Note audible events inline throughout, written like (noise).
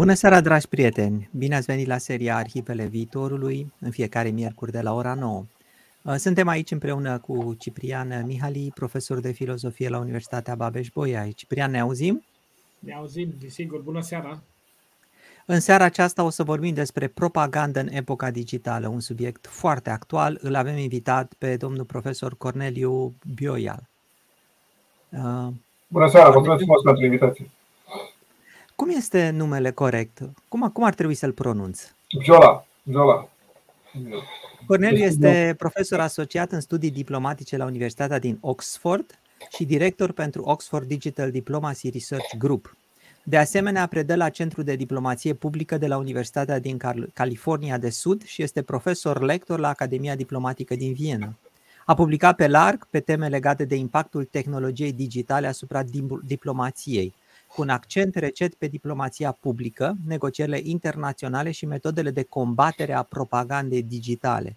Bună seara, dragi prieteni! Bine ați venit la seria Arhivele Viitorului, în fiecare miercuri de la ora 9. Uh, suntem aici împreună cu Ciprian Mihali, profesor de filozofie la Universitatea Babeș-Bolyai. Ciprian, ne auzim? Ne auzim, desigur. Bună seara! În seara aceasta o să vorbim despre propagandă în epoca digitală, un subiect foarte actual. Îl avem invitat pe domnul profesor Corneliu Bioial. Uh, Bună seara, mulțumesc frumos pentru invitație. Cum este numele corect? Cum, cum ar trebui să-l pronunț? Viola. Viola. Corneliu este profesor asociat în studii diplomatice la Universitatea din Oxford și director pentru Oxford Digital Diplomacy Research Group. De asemenea, predă la Centrul de Diplomație Publică de la Universitatea din California de Sud și este profesor lector la Academia Diplomatică din Viena. A publicat pe larg pe teme legate de impactul tehnologiei digitale asupra diplomației, cu un accent recet pe diplomația publică, negocierile internaționale și metodele de combatere a propagandei digitale.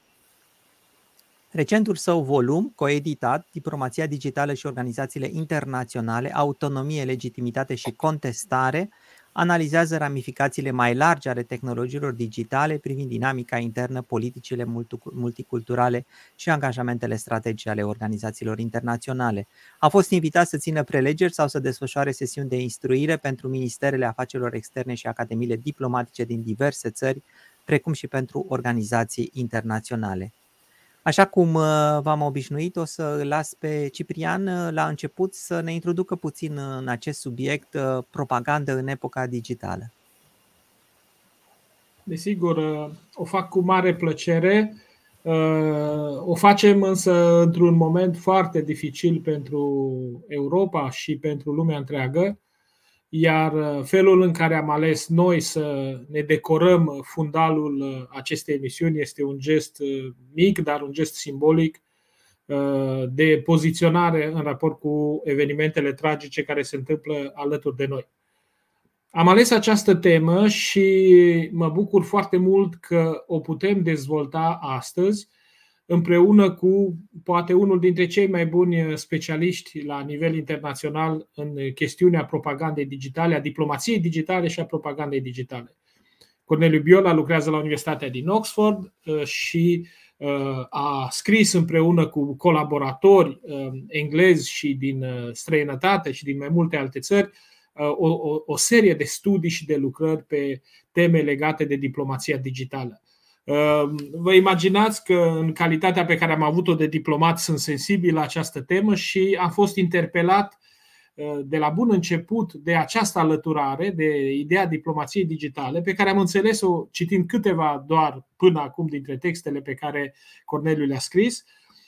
Recentul său volum, coeditat, Diplomația digitală și organizațiile internaționale, autonomie, legitimitate și contestare, analizează ramificațiile mai largi ale tehnologiilor digitale privind dinamica internă, politicile multiculturale și angajamentele strategice ale organizațiilor internaționale. A fost invitat să țină prelegeri sau să desfășoare sesiuni de instruire pentru ministerele afacerilor externe și academiile diplomatice din diverse țări, precum și pentru organizații internaționale. Așa cum uh, v-am obișnuit, o să îl las pe Ciprian uh, la început să ne introducă puțin în acest subiect uh, propagandă în epoca digitală. Desigur, o fac cu mare plăcere. O facem însă într-un moment foarte dificil pentru Europa și pentru lumea întreagă iar uh, felul în care am ales noi să ne decorăm fundalul uh, acestei emisiuni este un gest uh, mic, dar un gest simbolic de poziționare în raport cu evenimentele tragice care se întâmplă alături de noi. Am ales această temă și mă bucur foarte mult că o putem dezvolta astăzi împreună cu poate unul dintre cei mai buni specialiști la nivel internațional în chestiunea propagandei digitale, a diplomației digitale și a propagandei digitale. Corneliu Biola lucrează la Universitatea din Oxford uh, și uh, a scris împreună cu colaboratori uh, englezi și din străinătate și din mai multe alte țări o, o, o serie de studii și de lucrări pe teme legate de diplomația digitală. Ehm, vă imaginați că în calitatea pe care am avut-o de diplomat sunt sensibil la această temă și am fost interpelat eh, de la bun început de această alăturare, de ideea diplomației digitale, pe care am înțeles-o citind câteva doar până acum dintre textele pe care Corneliu le-a scris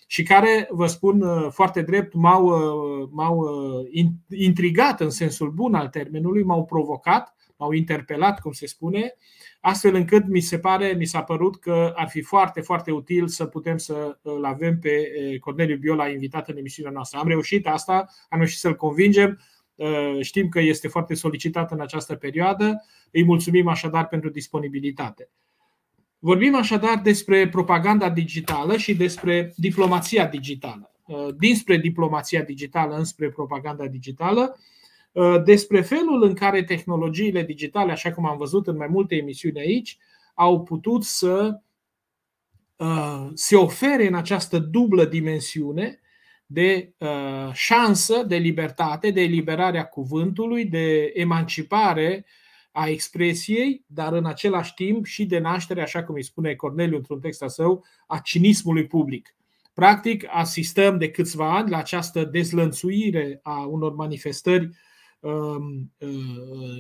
și care, vă spun eh, foarte drept, m-au, eh, m-au intrigat în sensul bun al termenului, m-au provocat, m-au interpelat, cum se spune, astfel încât mi se pare, mi s-a părut că ar fi foarte, foarte util să putem să îl avem pe Corneliu Biola invitat în emisiunea noastră. Am reușit asta, am reușit să-l convingem, știm că este foarte solicitat în această perioadă, îi mulțumim așadar pentru disponibilitate. Vorbim așadar despre propaganda digitală și despre diplomația digitală. Dinspre diplomația digitală înspre propaganda digitală, Uh, despre felul în care tehnologiile digitale, așa cum am văzut în mai multe emisiuni aici, au putut să uh, se ofere în această dublă dimensiune de uh, șansă, de libertate, de eliberare a cuvântului, de emancipare a expresiei, dar în același timp și de naștere, așa cum îi spune Corneliu într-un text al său, a cinismului public. Practic, asistăm de câțiva ani la această dezlănțuire a unor manifestări Um, uh,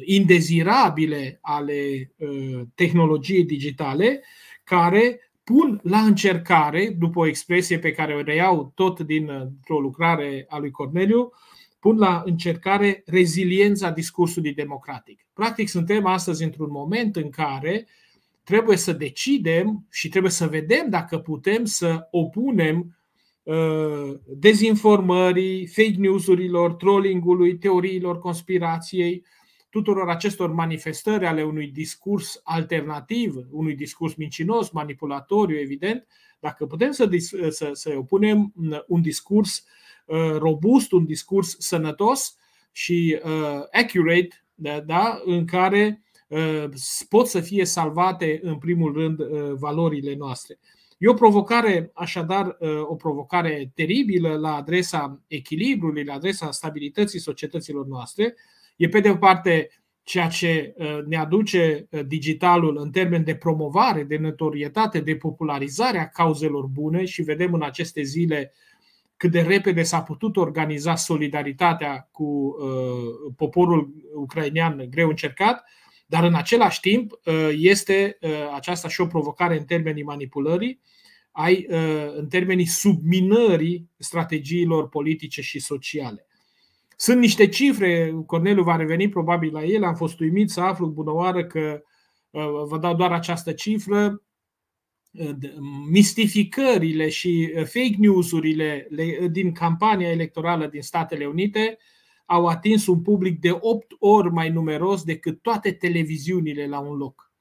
indezirabile ale uh, tehnologiei digitale care pun la încercare, după o expresie pe care o reiau tot dintr-o lucrare a lui Corneliu, pun la încercare reziliența discursului democratic. Practic, suntem astăzi într-un moment în care trebuie să decidem și trebuie să vedem dacă putem să opunem Uh, dezinformării, fake news-urilor, trollingului, teoriilor conspirației, tuturor acestor manifestări ale unui discurs alternativ, unui discurs mincinos, manipulatoriu, evident, dacă putem să, să, să opunem un discurs uh, robust, un discurs sănătos și uh, accurate, da, da, în care pot să fie salvate în primul rând valorile noastre. E o provocare, așadar, o provocare teribilă la adresa echilibrului, la adresa stabilității societăților noastre. E pe de o parte ceea ce uh, ne aduce uh, digitalul în termen de promovare, de notorietate, de popularizare a cauzelor bune și vedem în aceste zile cât de repede s-a putut organiza solidaritatea cu uh, poporul ucrainean greu încercat, dar în același timp este aceasta și o provocare în termenii manipulării, ai, în termenii subminării strategiilor politice și sociale. Sunt niște cifre, Corneliu va reveni probabil la ele, am fost uimit să aflu bunăoară că uh, vă dau doar această cifră, uh, mistificările și uh, fake news-urile din campania electorală din Statele Unite au atins un public de 8 ori mai numeros decât toate televiziunile la un loc.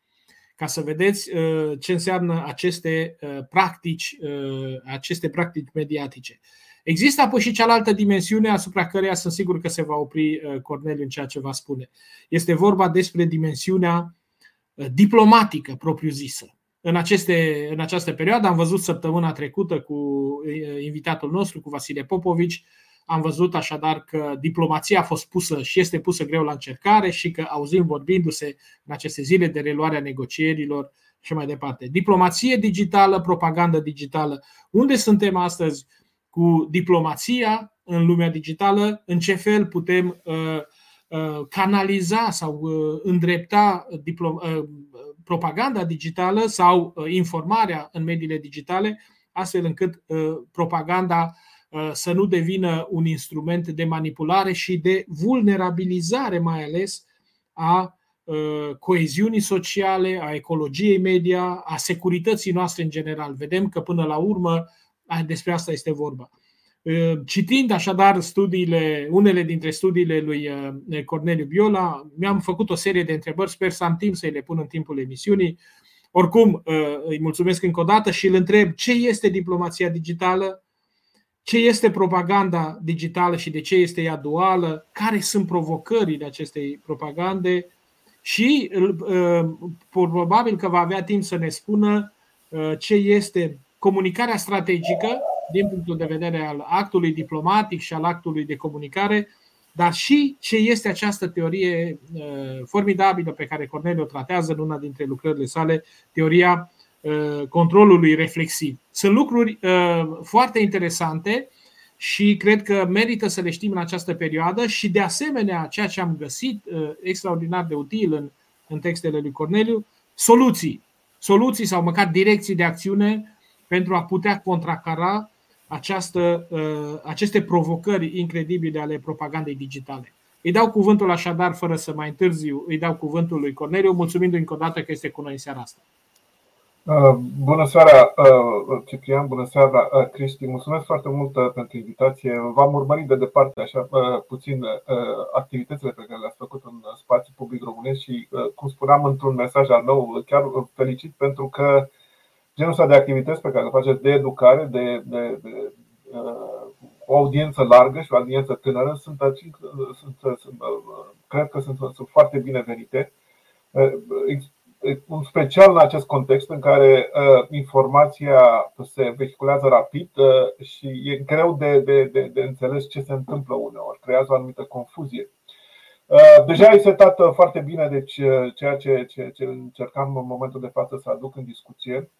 Ca să vedeți ce înseamnă aceste practici, aceste practici mediatice. Există apoi și cealaltă dimensiune asupra căreia sunt sigur că se va opri uh, Corneliu în ceea ce va spune. Este vorba despre dimensiunea uh, diplomatică propriu-zisă. În, aceste, în această perioadă am văzut săptămâna trecută cu uh, invitatul nostru, cu Vasile Popovici, am văzut așadar că diplomația a fost pusă și este pusă greu la încercare și că auzim vorbindu-se în aceste zile de reluarea negocierilor și mai departe. Diplomație digitală, propagandă digitală. Unde suntem astăzi? cu diplomația în lumea digitală, în ce fel putem uh, uh, canaliza sau uh, îndrepta propaganda digitală sau informarea în mediile digitale, astfel încât propaganda să nu devină un instrument de manipulare și de vulnerabilizare, mai ales a coeziunii sociale, a ecologiei media, a securității noastre în general. Vedem că până la urmă despre asta este vorba. Citind așadar studiile, unele dintre studiile lui Corneliu Biola, mi-am făcut o serie de întrebări, sper să am timp să le pun în timpul emisiunii. Oricum, îi mulțumesc încă o dată și îl întreb ce este diplomația digitală, ce este propaganda digitală și de ce este ea duală, care sunt provocările acestei propagande? Și probabil că va avea timp să ne spună ce este comunicarea strategică din punctul de vedere al actului diplomatic și al actului de comunicare, dar și ce este această teorie uh, formidabilă pe care Corneliu o tratează în una dintre lucrările sale, teoria uh, controlului reflexiv. Sunt lucruri uh, foarte interesante și cred că merită să le știm în această perioadă și de asemenea ceea ce am găsit extraordinar de util în, în textele lui Corneliu, soluții. Soluții sau măcar direcții de acțiune pentru a putea contracara această, uh, aceste provocări incredibile ale propagandei digitale. Îi dau cuvântul așadar, fără să mai întârziu, îi dau cuvântul lui Corneliu, mulțumindu-i încă o dată că este cu noi în seara asta. Uh, bună seara, uh, Ciprian, bună seara, Cristi. Mulțumesc foarte mult pentru invitație. V-am urmărit de departe așa puțin activitățile pe care le-ați făcut în spațiul public românesc și, cum spuneam într-un mesaj al meu, chiar felicit pentru că genul ăsta de activități pe care le faceți de educare, de, de, de uh, o audiență largă și o audiență tânără sunt, sunt, sunt cred că sunt, sunt foarte binevenite. Uh, un special în acest context în care uh, informația se vehiculează rapid uh, și e greu de, de, de, de înțeles ce se întâmplă uneori, creează o anumită confuzie. Uh, deja ai setat foarte bine deci, uh, ceea ce, ce, ce încercam în momentul de față să aduc în discuție.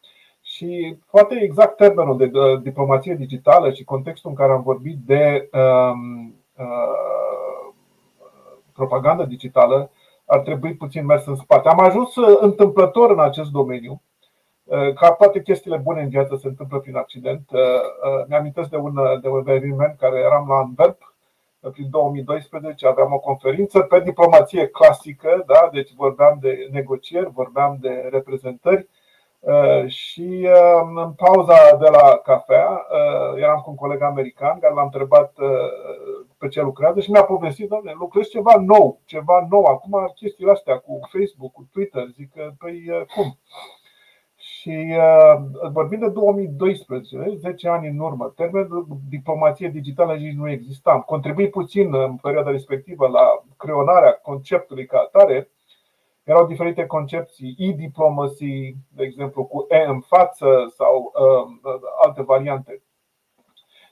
Și poate exact termenul de diplomație digitală și contextul în care am vorbit de um, uh, propagandă digitală ar trebui puțin mers în spate. Am ajuns uh, întâmplător în acest domeniu. Uh, ca toate chestiile bune în viață se întâmplă prin accident. Uh, mi-amintesc de un, de un eveniment care eram la Antwerp prin 2012 aveam o conferință pe diplomație clasică, da? deci vorbeam de negocieri, vorbeam de reprezentări Uh, și um, în pauza de la cafea uh, eram cu un coleg american care l-am întrebat uh, pe ce lucrează și mi-a povestit, doamne, lucrez ceva nou, ceva nou. Acum chestiile astea cu Facebook, cu Twitter, zic că, păi cum? Și vorbim de 2012, 10 ani în urmă, termenul diplomație digitală nici nu exista. Am contribuit puțin în perioada respectivă la creonarea conceptului ca atare, erau diferite concepții, e-diplomacy, de exemplu, cu E în față sau uh, alte variante.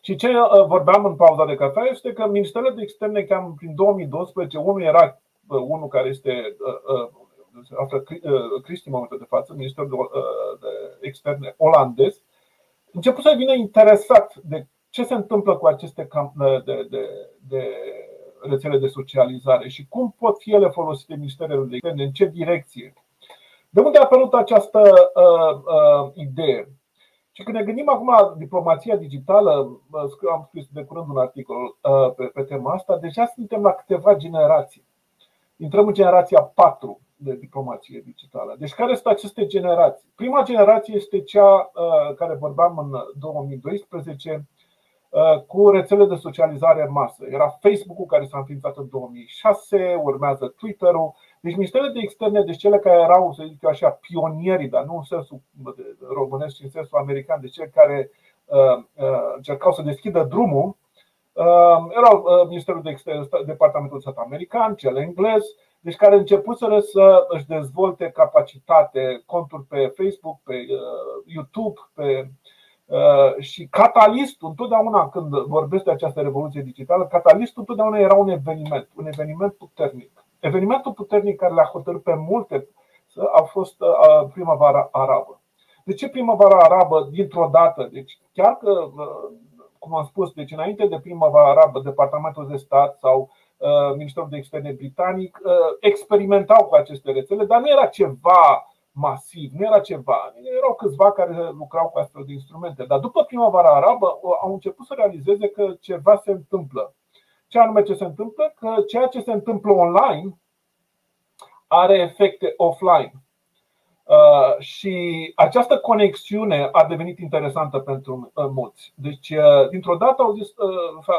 Și ce uh, vorbeam în pauza de cafea este că ministerele de externe cam prin 2012, unul era uh, unul care este uh, se află Cristi în momentul de față, ministerul de, de externe olandez, început să devină interesat de ce se întâmplă cu aceste de, de, de rețele de socializare și cum pot fi ele folosite ministerele de externe, în ce direcție. De unde a apărut această uh, uh, idee? Și când ne gândim acum la diplomația digitală, am scris de curând un articol uh, pe, pe tema asta, deja suntem la câteva generații. Intrăm în generația 4 de diplomație digitală. Deci care sunt aceste generații? Prima generație este cea uh, care vorbeam în 2012 uh, cu rețele de socializare în masă. Era Facebook-ul care s-a înființat în 2006, urmează Twitter-ul. Deci ministerele de externe, deci cele care erau, să zic eu așa, pionierii, dar nu în sensul românesc, ci în sensul american, deci cei care uh, încercau să deschidă drumul, erau Ministerul de Externe, Departamentul de Stat American, cel englez, deci care începuseră să își dezvolte capacitate, conturi pe Facebook, pe uh, YouTube, pe uh, și catalistul, întotdeauna când vorbesc de această revoluție digitală, catalistul întotdeauna era un eveniment, un eveniment puternic. Evenimentul puternic care le-a hotărât pe multe a fost uh, primăvara arabă. De ce primăvara arabă dintr-o dată? Deci chiar că, cum am spus, deci înainte de primăvara arabă, Departamentul de Stat sau Uh, Ministerul de Externe britanic uh, experimentau cu aceste rețele, dar nu era ceva masiv, nu era ceva. Erau câțiva care lucrau cu astfel de instrumente. Dar după primăvara arabă uh, au început să realizeze că ceva se întâmplă. Ce anume ce se întâmplă? Că ceea ce se întâmplă online are efecte offline. Uh, și această conexiune a devenit interesantă pentru uh, mulți. Deci, uh, dintr-o dată au zis,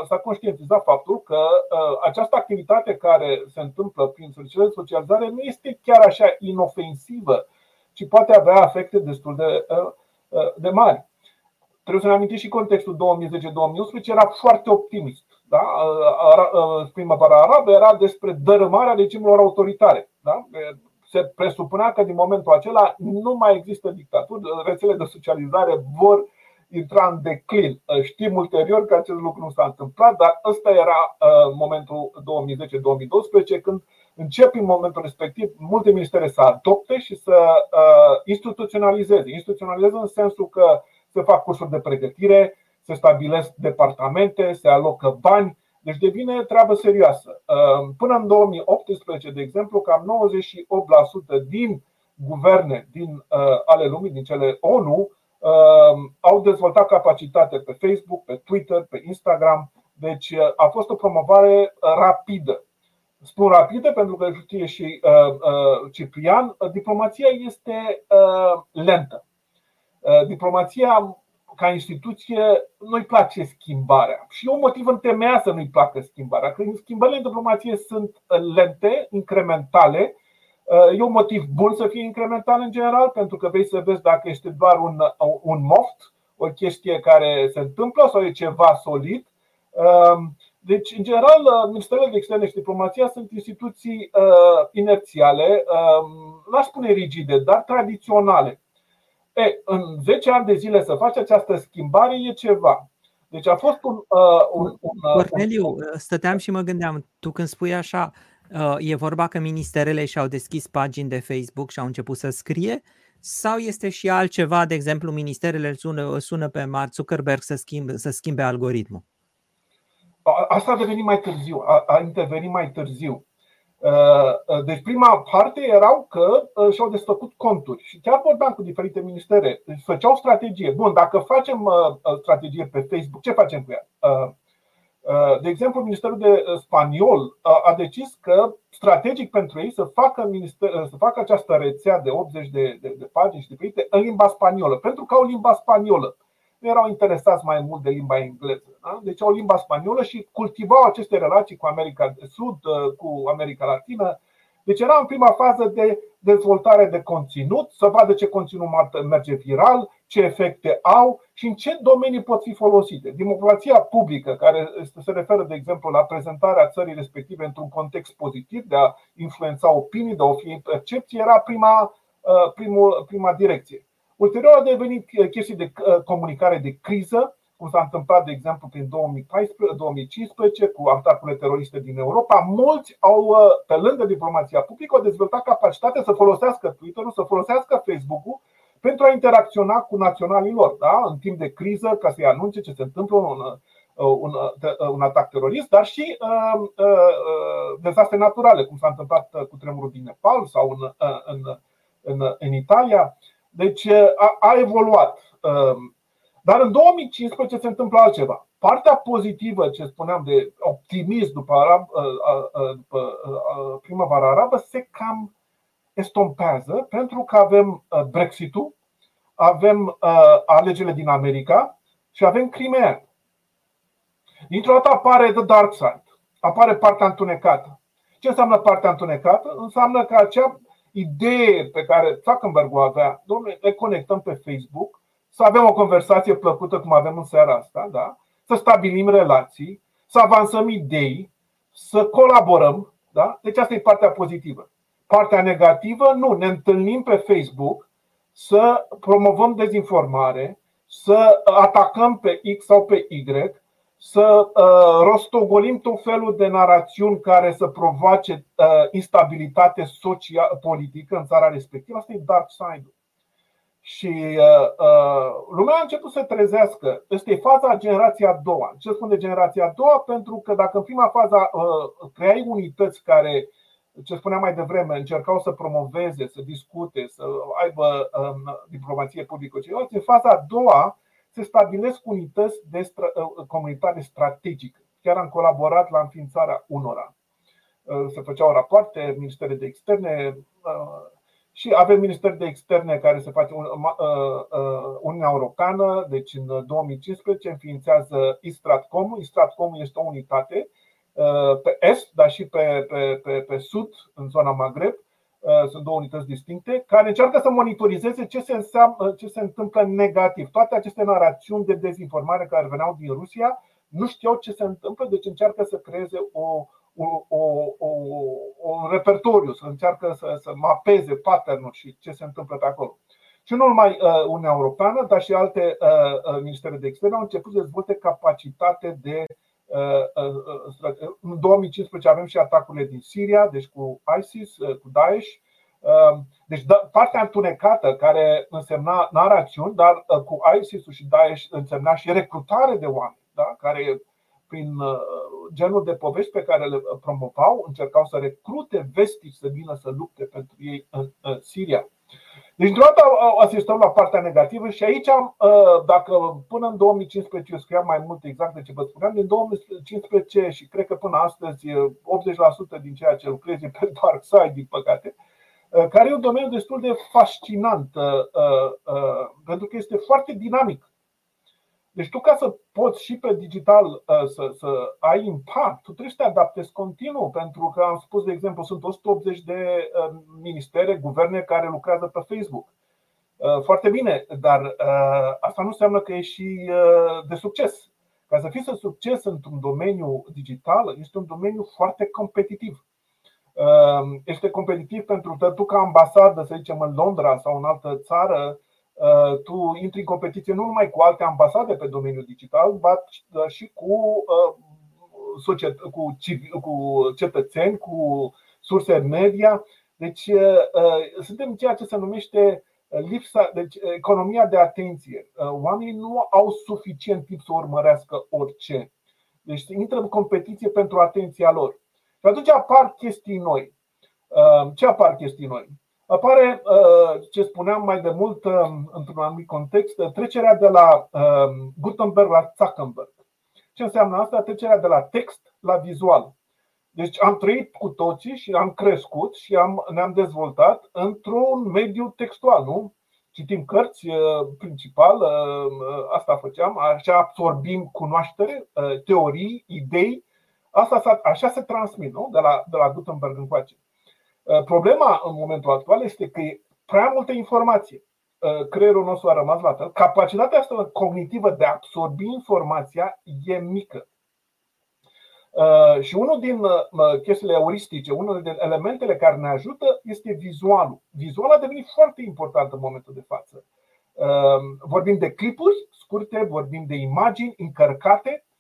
s-a conștientizat faptul că această activitate care se întâmplă prin societatea de socializare nu este chiar așa inofensivă, ci poate avea efecte destul de, de mari. Trebuie să ne amintim și contextul 2010-2011 era foarte optimist. Da? Primăvara arabă era despre dărâmarea regimurilor autoritare. Da? se presupunea că din momentul acela nu mai există dictaturi, rețele de socializare vor intra în declin. Știm ulterior că acest lucru nu s-a întâmplat, dar ăsta era uh, momentul 2010-2012 când încep în momentul respectiv multe ministere să adopte și să uh, instituționalizeze. Instituționalizeze în sensul că se fac cursuri de pregătire, se stabilesc departamente, se alocă bani, deci devine treabă serioasă. Ehm, până în 2018, de exemplu, cam 98% din guverne din eh, ale lumii, din cele ONU, ehm, au dezvoltat capacitate pe Facebook, pe Twitter, pe Instagram. Deci eh, a fost o promovare rapidă. Spun rapidă pentru că știe și eh, Ciprian, diplomația este lentă. Diplomația ca instituție, nu-i place schimbarea. Și e un motiv întemeiat să nu-i placă schimbarea. Că schimbările în diplomație sunt lente, incrementale. E un motiv bun să fie incremental în general, pentru că vei să vezi dacă este doar un, un moft, o chestie care se întâmplă sau e ceva solid. Deci, în general, Ministerele de Externe și Diplomația sunt instituții inerțiale, n-aș spune rigide, dar tradiționale E, în 10 ani de zile să faci această schimbare e ceva. Deci a fost un. Uh, un, un uh, Corneliu, un... stăteam și mă gândeam, tu când spui așa, uh, e vorba că ministerele și-au deschis pagini de Facebook și au început să scrie? Sau este și altceva, de exemplu, ministerele îl sună, sună pe Mark Zuckerberg să schimbe, să schimbe algoritmul? Asta a devenit mai târziu, a, a intervenit mai târziu. Uh, uh, deci prima parte erau că uh, și-au desfăcut conturi și chiar vorbeam cu diferite ministere. Deci făceau strategie. Bun, dacă facem strategie pe Facebook, ce facem cu ea? De exemplu, Ministerul de Spaniol a decis că strategic pentru ei să facă, minister, să facă această rețea de 80 de, de, de pagini și diferite în limba spaniolă, pentru că au limba spaniolă nu erau interesați mai mult de limba engleză. Da? Deci au limba spaniolă și cultivau aceste relații cu America de Sud, uh, cu America Latină. Deci era în prima fază de dezvoltare de conținut, să vadă ce conținut merge viral, ce efecte au și în ce domenii pot fi folosite. Diplomația publică, care se referă, de exemplu, la prezentarea țării respective într-un context pozitiv, de a influența opinii, de a fi percepție, era prima, primul, prima direcție. Ulterior au devenit chestii de comunicare de criză, cum s-a întâmplat, de exemplu, prin 2015 cu atacurile teroriste din Europa, mulți au, uh, pe lângă diplomația publică, au dezvoltat capacitatea să folosească Twitter-ul, să folosească Facebook-ul pentru a interacționa cu naționalii lor, da? în timp de criză, ca să-i anunce ce se întâmplă un, uh, un, uh, un atac terorist, dar și uh, uh, dezastre naturale, cum s-a întâmplat cu tremurul din Nepal sau în, în, în, în Italia. Deci a, a evoluat. Dar în 2015 se întâmplă altceva. Partea pozitivă, ce spuneam de optimism după, arab, ă, ă, ă, după primăvara arabă, se cam estompează pentru că avem Brexit-ul, avem alegerile din America și avem Crimea. Dintr-o dată apare The Dark Side, apare partea întunecată. Ce înseamnă partea întunecată? Înseamnă că acea idee pe care Zuckerberg o avea, domnule, ne conectăm pe Facebook, să avem o conversație plăcută cum avem în seara asta, da? să stabilim relații, să avansăm idei, să colaborăm. Da? Deci asta e partea pozitivă. Partea negativă, nu, ne întâlnim pe Facebook să promovăm dezinformare, să atacăm pe X sau pe Y, să uh, rostogolim tot felul de narațiuni care să provoace uh, instabilitate social, politică în țara respectivă. Asta e dark side-ul. Și uh, uh, lumea a început să trezească. Asta e faza generația a doua. Ce spun de generația a doua? Pentru că dacă în prima fază uh, creai unități care, ce spuneam mai devreme, încercau să promoveze, să discute, să aibă um, diplomație publică ceilalți, în faza a doua se stabilesc unități de stra- uh, comunitare strategică. Chiar am colaborat la înființarea unora. Uh, se făceau rapoarte, ministere de externe, uh, și avem Ministerul de Externe care se face uh, uh, Uniunea Europeană, deci în 2015 înființează Istratcom. Istratcom este o unitate uh, pe est, dar și pe, pe, pe, pe sud, în zona Maghreb. Sunt două unități distincte care încearcă să monitorizeze ce se, înseamnă, ce se întâmplă negativ. Toate aceste narațiuni de dezinformare care veneau din Rusia nu știau ce se întâmplă, deci încearcă să creeze o, o, o, o, un repertoriu, să încearcă să, să mapeze pattern și ce se întâmplă pe acolo. Și nu numai uh, Uniunea Europeană, dar și alte uh, uh ministere de externe au început să dezvolte capacitate de. Uh, uh, uh în 2015 avem și atacurile din Siria, deci cu ISIS, uh, cu Daesh. Uh, deci da, partea întunecată care însemna narațiuni, dar uh, cu ISIS și Daesh însemna și recrutare de oameni, da? care prin uh, genul de povești pe care le promovau, încercau să recrute vestici să vină să lupte pentru ei în Siria. Deci, într-o dată asistăm la partea negativă și aici, uh, dacă până în 2015 eu scriam mai mult exact de ce vă spuneam, din 2015 și cred că până astăzi 80% din ceea ce lucrez e pe (laughs) dark side, din păcate, uh, care e un domeniu destul de fascinant, pentru că este foarte dinamic. Deci tu ca să poți și pe digital uh, să, să ai impact, tu trebuie să te adaptezi continuu, pentru că am spus, de exemplu, sunt 180 de uh, ministere, guverne care lucrează pe Facebook. Uh, foarte bine, dar asta nu înseamnă că e și de succes. Ca să fii să succes într-un domeniu digital, este un domeniu foarte competitiv. Este competitiv pentru că tu ca ambasadă, să zicem, în Londra sau în altă țară, Uh, tu intri în competiție nu numai cu alte ambasade pe domeniul digital, dar și cu, uh, cu, cu cetățeni, cu surse media. Deci uh, suntem în ceea ce se numește lipsa, deci economia de atenție. Oamenii nu au suficient timp să urmărească orice. Deci intră în competiție pentru atenția lor. Și atunci apar chestii noi. Ce apar chestii noi? Apare, uh, ce spuneam mai de mult uh, într-un anumit context, trecerea de la uh, Gutenberg la Zuckerberg. Ce înseamnă asta? Trecerea de la text la vizual. Deci am trăit cu toții și am crescut și am, ne-am dezvoltat într-un mediu textual, nu? Citim cărți principal, asta făceam, așa absorbim cunoaștere, teorii, idei, asta așa se transmit, nu? De la, de la Gutenberg încoace. Uh, problema în momentul actual este că e prea multă informație. creierul nostru a rămas la fel, capacitatea asta cognitivă de a absorbi informația e mică. Și unul din chestiile euristice, unul din elementele care ne ajută este vizualul. Vizualul a devenit foarte important în momentul de față. Vorbim de clipuri scurte, vorbim de imagini încărcate Uh,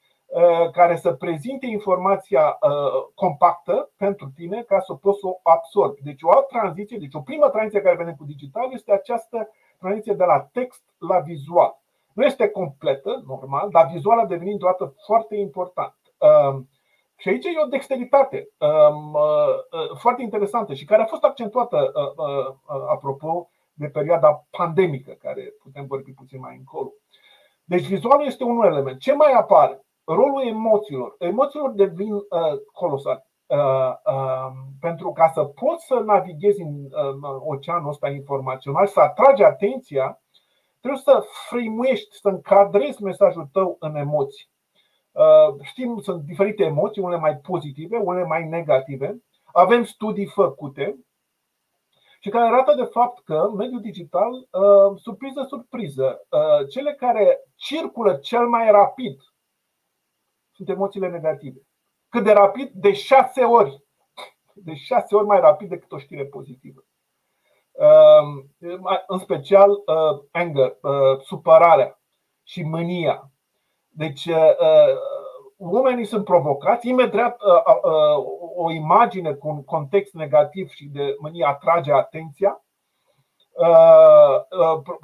care să prezinte informația uh, compactă pentru tine ca să poți să o absorbi. Deci o altă tranziție, deci o primă tranziție care vine cu digital este această tranziție de la text la vizual. Nu este completă, normal, dar vizual a devenit dată foarte important. Um, și aici e o dexteritate um, uh, foarte interesantă și care a fost accentuată, apropo, de perioada pandemică, care putem vorbi puțin mai încolo. Deci vizualul este un element. Ce mai apare? Rolul emoțiilor. Emoțiilor devin uh, colosale. Uh, uh, pentru ca să poți să navighezi în uh, oceanul ăsta informațional, să atragi atenția, trebuie să frăimuiești, să încadrezi mesajul tău în emoții. Uh, știm, sunt diferite emoții, unele mai pozitive, unele mai negative. Avem studii făcute și care arată de fapt că mediul digital, uh, surpriză, surpriză, uh, cele care circulă cel mai rapid sunt emoțiile negative. Cât de rapid? De șase ori. De șase ori mai rapid decât o știre pozitivă. Ehm, în special uh, anger, uh, supărarea și mânia. Deci uh, oamenii sunt provocați, imediat o imagine cu un context negativ și de mânie atrage atenția Uh, uh,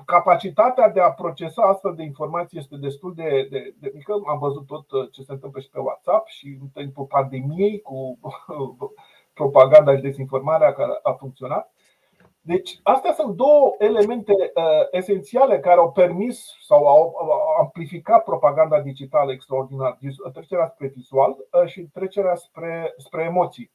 capacitatea de a procesa astfel de informații este destul de, de, de mică. Am văzut tot uh, ce se întâmplă și pe WhatsApp și în timpul pandemiei cu (laughs) propaganda și dezinformarea care a funcționat. Deci, astea sunt două elemente uh, esențiale care au permis sau au, amplificat propaganda digitală extraordinar. Trecerea spre vizual uh, și trecerea spre, spre emoții.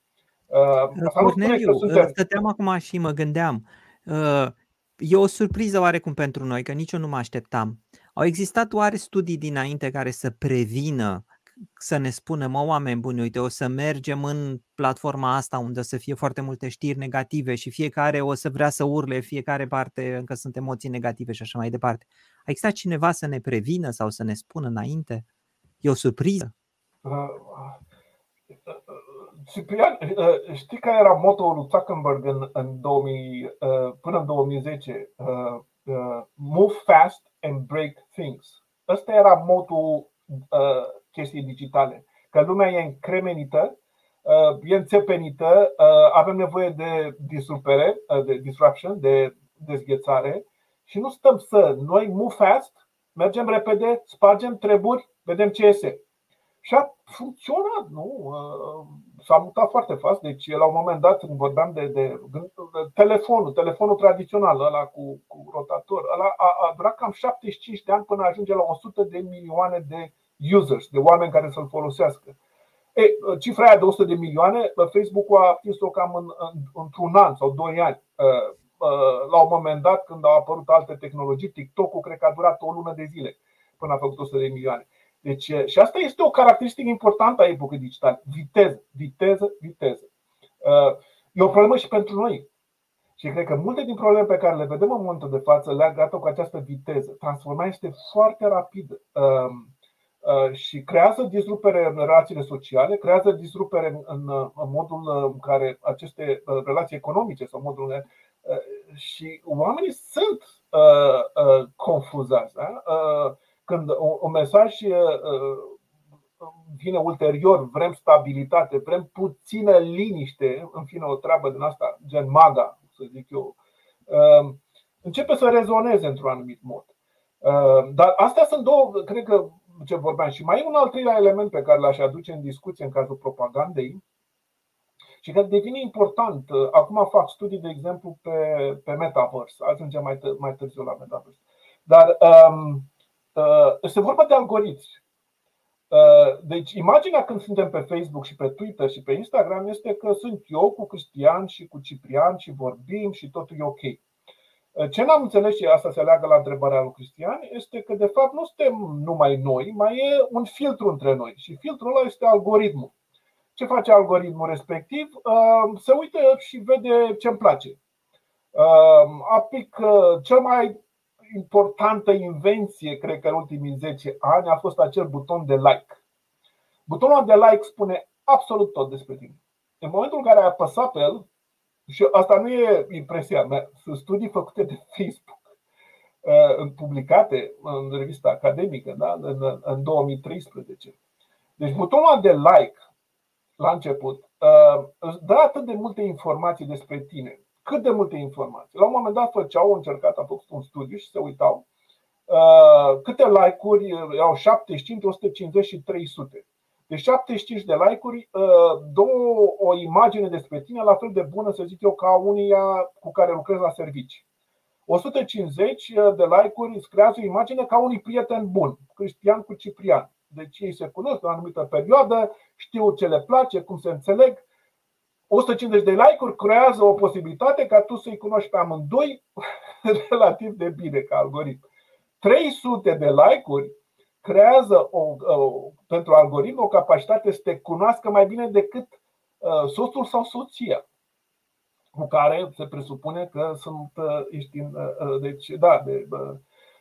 Uh, Corneliu, suntem... stăteam acum și mă gândeam. Uh, E o surpriză oarecum pentru noi, că nici eu nu mă așteptam. Au existat oare studii dinainte care să prevină, să ne spună, mă, oameni buni, uite, o să mergem în platforma asta unde o să fie foarte multe știri negative și fiecare o să vrea să urle, fiecare parte încă sunt emoții negative și așa mai departe. A existat cineva să ne prevină sau să ne spună înainte? E o surpriză? Uh, Ciprian, uh, știi care era motoul lui Zuckerberg în, în 2000, uh, până în 2010? Uh, move fast and break things. Ăsta era motul chestii digitale. Că lumea e încremenită, e înțepenită, avem nevoie de disrupere, de disruption, de dezghețare și nu stăm să noi move fast, mergem repede, spargem treburi, vedem ce iese. Și a funcționat, nu? S-a mutat foarte fast, deci la un moment dat când vorbeam de, de, de telefonul, telefonul tradițional, ăla cu, cu rotator, ăla a, a durat cam 75 de ani până ajunge la 100 de milioane de users, de oameni care să-l folosească. E, cifra aia de 100 de milioane, Facebook-ul a atins-o cam în, în, într-un an sau doi ani. La un moment dat, când au apărut alte tehnologii, TikTok-ul cred că a durat o lună de zile până a făcut 100 de milioane. Deci, și asta este o caracteristică importantă a epocii digitale. Viteză, viteză, viteză. E o problemă și pentru noi. Și cred că multe din problemele pe care le vedem în momentul de față legate cu această viteză. Transformarea este foarte rapidă și creează disrupere în relațiile sociale, creează disrupere în, în modul în care aceste relații economice sau modul în și oamenii sunt confuzați. Da? Când un mesaj vine ulterior, vrem stabilitate, vrem puțină liniște, în fine o treabă din asta, gen MAGA, să zic eu, începe să rezoneze într-un anumit mod. Dar astea sunt două, cred că ce vorbeam. Și mai e un al treilea element pe care l-aș aduce în discuție în cazul propagandei și că devine important. Acum fac studii, de exemplu, pe, pe Metaverse. Ajungem mai, mai târziu la Metaverse. Dar um, Uh, este vorba de algoritmi. Uh, deci, imaginea când suntem pe Facebook și pe Twitter și pe Instagram este că sunt eu cu Cristian și cu Ciprian și vorbim și totul e ok. Uh, ce n-am înțeles și asta se leagă la întrebarea lui Cristian este că de fapt nu suntem numai noi, mai e un filtru între noi și filtrul ăla este algoritmul. Ce face algoritmul respectiv? Se uită și vede ce îmi place. Aplic cel mai importantă invenție, cred că în ultimii 10 ani, a fost acel buton de like. Butonul de like spune absolut tot despre tine. În momentul în care ai apăsat pe el, și asta nu e impresia mea, sunt studii făcute de (laughs) Facebook, uh, publicate în revista academică da? în, în 2013. Deci butonul de like la început uh, îți dă atât de multe informații despre tine. Cât de multe informații. La un moment dat făceau, au încercat, a făcut un studiu și se uitau uh, câte like-uri au 75, 150 și 300. De 75 de like-uri, uh, două o imagine despre tine la fel de bună, să zic eu, ca unia cu care lucrez la servici. 150 de like-uri îți creează o imagine ca unui prieten bun, Cristian cu Ciprian. Deci ei se cunosc la o anumită perioadă, știu ce le place, cum se înțeleg. 150 de like-uri creează o posibilitate ca tu să-i cunoști pe amândoi (laughs) relativ de bine ca algoritm. 300 de like-uri creează o, o, pentru algoritm o capacitate să te cunoască mai bine decât uh, soțul sau soția cu care se presupune că sunt uh, ești în, uh, deci da, de,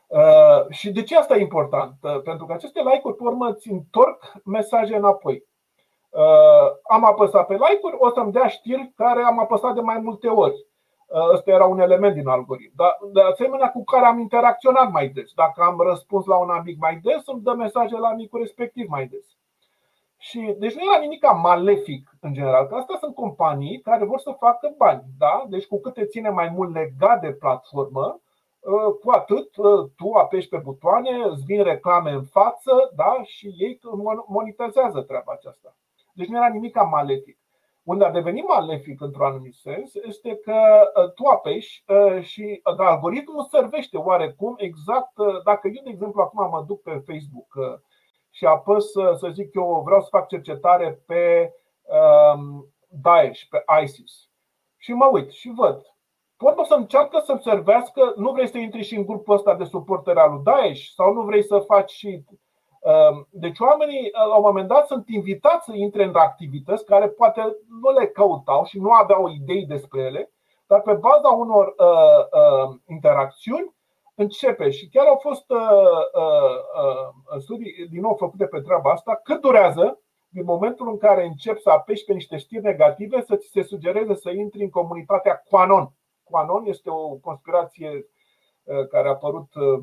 uh, și de ce asta e important? Uh, pentru că aceste like-uri pe urmă îți întorc mesaje înapoi. Uh, am apăsat pe like-uri, o să-mi dea știri care am apăsat de mai multe ori. Ăsta era un element din algoritm. Dar de asemenea cu care am interacționat mai des. Dacă am răspuns la un amic mai des, îmi dă mesaje la amicul respectiv mai des. Și, deci nu era nimic malefic în general, că astea sunt companii care vor să facă bani. Da? Deci cu cât te ține mai mult legat de platformă, ă, cu atât ă, tu apeși pe butoane, îți vin reclame în față da? și ei monitorează treaba aceasta. Deci nu era nimic malefic. Unde a devenit malefic într-un anumit sens este că uh, tu apeși uh, și uh, algoritmul servește oarecum exact dacă eu, de exemplu, acum mă duc pe Facebook și apăs să zic eu vreau să fac cercetare pe um, Daesh, pe ISIS și mă uit și văd pot să încearcă să-mi servească, nu vrei să intri și în grupul ăsta de suporteri al lui Daesh sau nu vrei să faci și Ehm, deci oamenii eh, la un moment dat sunt invitați să intre în activități care poate nu le căutau și nu aveau idei despre ele, dar pe baza unor uh, uh, interacțiuni începe și chiar au fost uh, uh, studii din nou făcute pe treaba asta, cât durează din momentul în care începi să apeși pe niște știri negative să ți se sugereze să intri în comunitatea Quanon. Quanon este o conspirație Uh, care a apărut uh,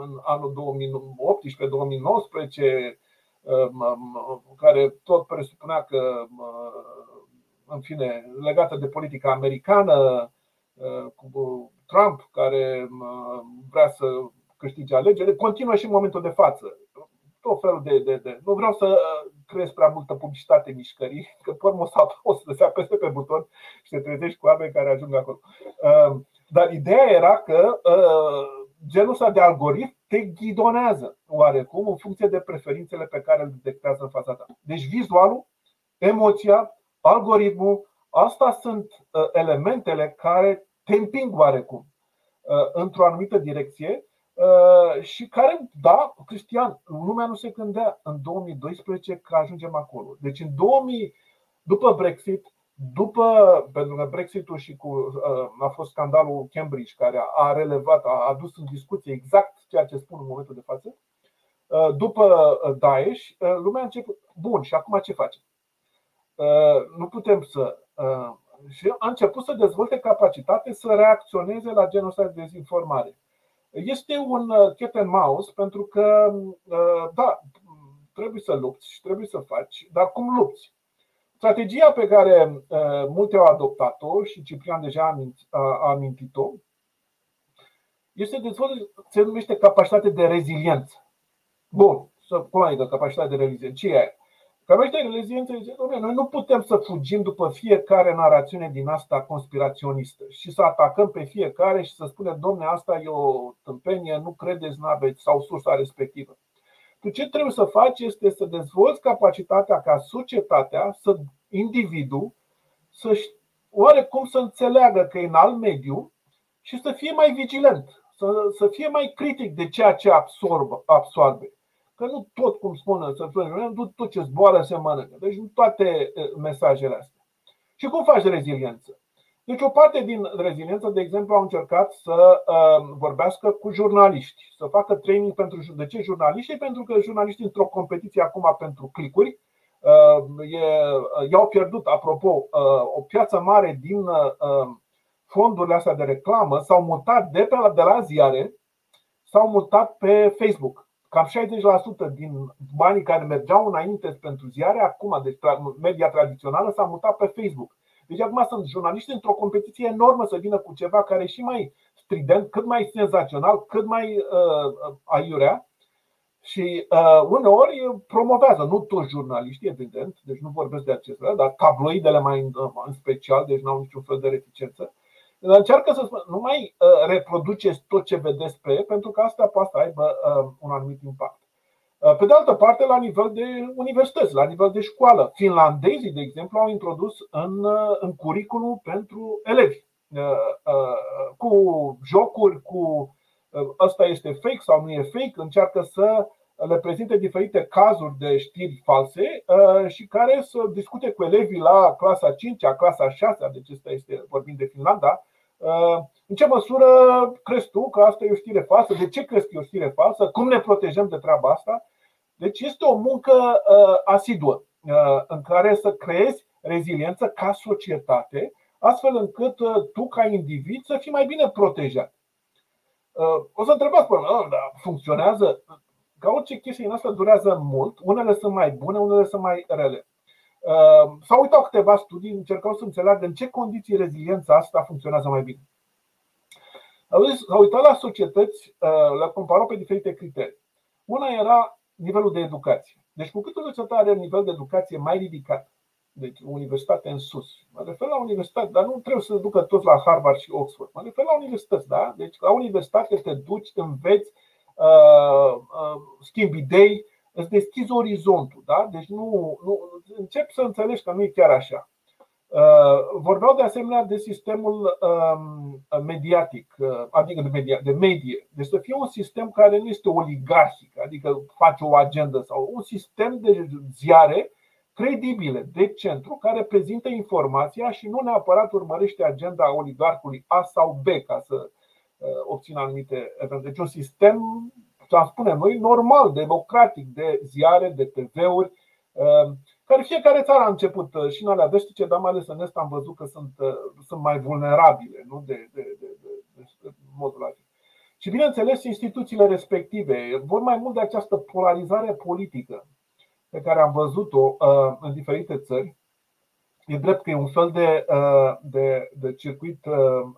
în anul 2018-2019, uh, care tot presupunea că, în fine, legată de politica americană, cu Trump, care vrea să câștige alegerile, continuă și în momentul de față. Tot felul de, de, de. Nu vreau să creez prea multă publicitate mișcării, (laughs) că pe urmă o să se apese pe buton și te trezești cu oameni care ajung acolo. Dar ideea era că uh, genul ăsta de algoritm te ghidonează oarecum în funcție de preferințele pe care le detectează în fața ta. Deci vizualul, emoția, algoritmul, asta sunt uh, elementele care te împing oarecum uh, într-o anumită direcție și care, da, Cristian, lumea nu se gândea în 2012 că ajungem acolo. Deci în 2000, după Brexit, după, pentru că Brexitul și cu, uh, a fost scandalul Cambridge care a relevat, a adus în discuție exact ceea ce spun în momentul de față, uh, după uh, Daesh, lumea a început, bun, și acum ce facem? Nu putem să. Și a început să dezvolte capacitate să reacționeze la genul ăsta de dezinformare. Este un cat and mouse pentru că, da, trebuie să lupți și trebuie să faci, dar cum lupți? Strategia pe care uh, multe au adoptat-o și Ciprian deja a amintit-o este dezvoltată, se numește capacitate de reziliență. Bun, să cum adică capacitate de reziliență? Ce e Capacitatea de reziliență zice, noi nu putem să fugim după fiecare narațiune din asta conspiraționistă și să atacăm pe fiecare și să spunem, domne, asta e o tâmpenie, nu credeți, nu aveți, sau sursa respectivă. Tu ce trebuie să faci este să dezvolți capacitatea ca societatea, să individul, să oarecum să înțeleagă că e în alt mediu și să fie mai vigilent, să, să fie mai critic de ceea ce absorb, absorbe. Că nu tot, cum spune, să spune, nu tot ce zboară se mănâncă. Deci nu toate mesajele astea. Și cum faci reziliență? Deci o parte din reziliență, de exemplu, au încercat să uh, vorbească cu jurnaliști, să facă training pentru de ce jurnaliști? Pentru că jurnaliștii într-o competiție acum pentru clicuri uh, i-au pierdut, apropo, uh, o piață mare din fondurile astea de reclamă, s-au mutat de, pe la, de la ziare, s-au mutat pe Facebook. Cam 60% din banii care mergeau înainte pentru ziare, acum, deci media tradițională, s-a mutat pe Facebook. Deci acum sunt jurnaliști într-o competiție enormă să vină cu ceva care e și mai strident, cât mai senzațional, cât mai uh, aiurea și uh, uneori promovează, nu toți jurnaliștii, evident, deci nu vorbesc de acestea, dar tabloidele mai în, în special, deci nu au niciun fel de reticență. Încearcă să spun, nu mai uh, reproduceți tot ce vedeți pe pentru că asta poate să aibă uh, un anumit impact. Uh, pe de altă parte, la nivel de universități, la nivel de școală, finlandezii, de exemplu, au introdus în, uh, în curriculum pentru elevi uh, cu jocuri, cu ăsta este fake sau nu e fake, încearcă să le prezinte diferite cazuri de știri false și care să discute cu elevii la clasa 5, clasa 6, deci asta este vorbim de Finlanda, în ce măsură crezi tu că asta e o știre falsă? De ce crezi că e o știre falsă? Cum ne protejăm de treaba asta? Deci este o muncă uh, asiduă uh, în care să creezi reziliență ca societate, astfel încât uh, tu, ca individ, să fii mai bine protejat. O să întrebați, până da, funcționează? Ca orice chestie în asta durează mult, unele sunt mai bune, unele sunt mai rele. S-au uitat câteva studii, încercau să înțeleagă în ce condiții reziliența asta funcționează mai bine. S-au uitat la societăți, le-au comparat pe diferite criterii. Una era nivelul de educație. Deci cu cât o societate are un nivel de educație mai ridicat, deci universitate în sus, mă refer la universitate, dar nu trebuie să ducă toți la Harvard și Oxford, mă refer la universități, da? Deci la universitate te duci, înveți, uh, uh, schimbi idei, îți deschizi orizontul, da? Deci nu, nu încep să înțelegi că nu e chiar așa. Uh, vorbeau de asemenea de sistemul um, mediatic, uh, adică de media, de medie. Deci să fie un sistem care nu este oligarhic, adică face o agendă sau un sistem de ziare credibile, de centru, care prezintă informația și nu neapărat urmărește agenda oligarhului A sau B ca să uh, obțină anumite evente. Deci un sistem, să spunem noi, normal, democratic, de ziare, de TV-uri, care fiecare țară a început uh, și în alea veștice, dar mai ales în Est am văzut că sunt, uh, sunt mai vulnerabile nu? De, de, de, de, de modul acesta. Și bineînțeles, instituțiile respective vor mai mult de această polarizare politică pe care am văzut-o uh, în diferite țări. E drept că e un fel de, de, de circuit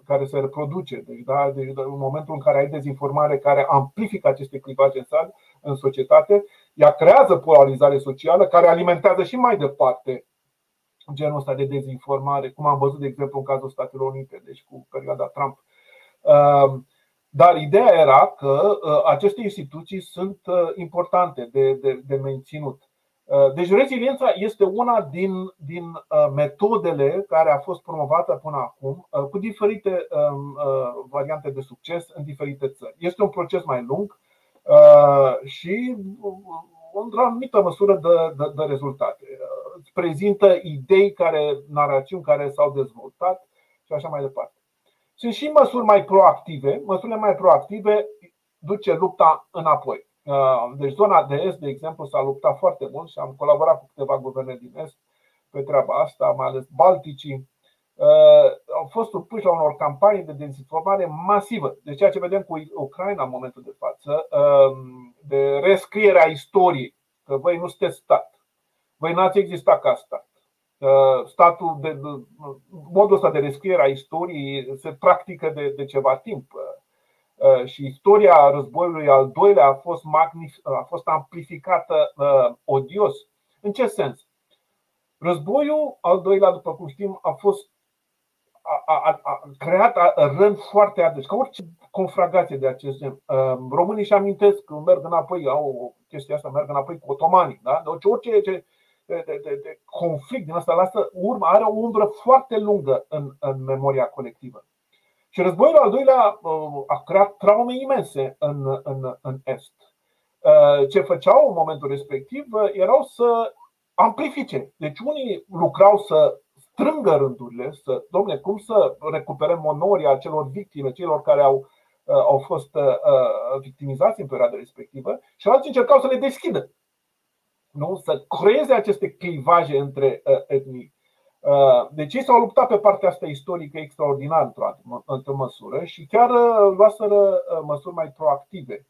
care se reproduce. Deci, da, deci, în momentul în care ai dezinformare care amplifică aceste clivaje în, în societate, ea creează polarizare socială care alimentează și mai departe genul ăsta de dezinformare, cum am văzut, de exemplu, în cazul Statelor Unite, deci cu perioada Trump. Ehm, dar ideea era că ă, aceste instituții sunt ă, importante de, de, de menținut. Ă, deci reziliența este una din, din metodele care a fost promovată până acum cu diferite variante de succes în diferite țări. Este un proces mai lung, Uh, și uh, într-o anumită măsură de, de, de rezultate. Uh, îți prezintă idei, care, narațiuni care s-au dezvoltat și așa mai departe. Sunt și măsuri mai proactive. Măsurile mai proactive duce lupta înapoi. Deci zona de est, de exemplu, s-a luptat foarte mult și am colaborat cu câteva guverne din est pe treaba asta, mai ales Balticii, Uh, au fost supuși la unor campanii de dezinformare masivă. Deci ceea ce vedem cu Ucraina în momentul de față, um, de rescrierea istoriei, că voi nu sunteți stat, voi n-ați existat ca stat. Uh, statul de, modul ăsta de rescriere a istoriei se practică de, de ceva timp. Uh, și istoria războiului al doilea a fost, magnif- a fost amplificată odios. În ce sens? Războiul al doilea, după cum știm, a fost a, a, a creat rând foarte adânci, ca orice confragație de acest gen. Um, românii și amintesc că merg înapoi, au o chestie asta, merg înapoi cu otomanii. Da? Deci orice de, de, de, de conflict din asta lasă urmă, are o umbră foarte lungă în, în memoria colectivă. Și războiul al doilea uh, a creat traume imense în, în, în Est. Uh, ce făceau în momentul respectiv uh, erau să amplifice. Deci unii lucrau să strângă rândurile, să, domne, cum să recuperăm onoria celor victime, celor care au, au fost victimizați în perioada respectivă, și alții încercau să le deschidă. Nu? Să creeze aceste clivaje între etnii. Deci ei s-au luptat pe partea asta istorică extraordinar într-o, într măsură și chiar luaseră măsuri mai proactive.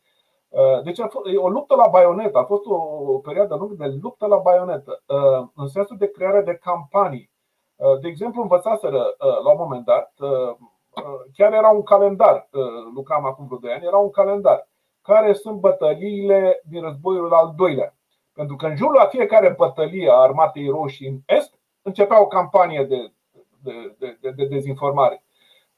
Deci a fost o luptă la baionetă, a fost o perioadă lungă de luptă la baionetă, în sensul de creare de campanii. De exemplu, învățaseră la un moment dat, chiar era un calendar, lucram acum vreo 2 ani, era un calendar, care sunt bătăliile din războiul al doilea. Pentru că în jurul la fiecare bătălie a armatei roșii în Est începea o campanie de, de, de, de dezinformare.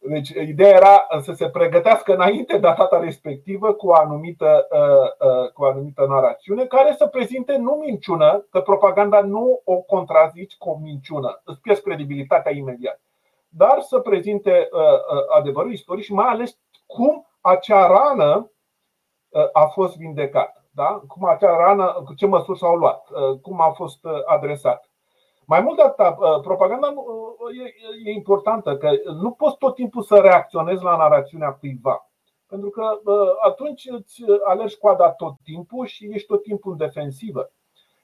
Deci ideea era să se pregătească înainte de data respectivă cu o anumită, uh, uh, cu o anumită narațiune care să prezinte nu minciună, că propaganda nu o contrazici cu o minciună, îți pierzi credibilitatea imediat, dar să prezinte uh, adevărul istoric și mai ales cum acea rană a fost vindecată. Da? Cum acea rană, cu ce măsuri s-au luat, cum a fost adresat. Mai mult de atât, uh, propaganda uh, e importantă, că nu poți tot timpul să reacționezi la narațiunea cuiva. Pentru că uh, atunci îți alergi coada tot timpul și ești tot timpul în defensivă.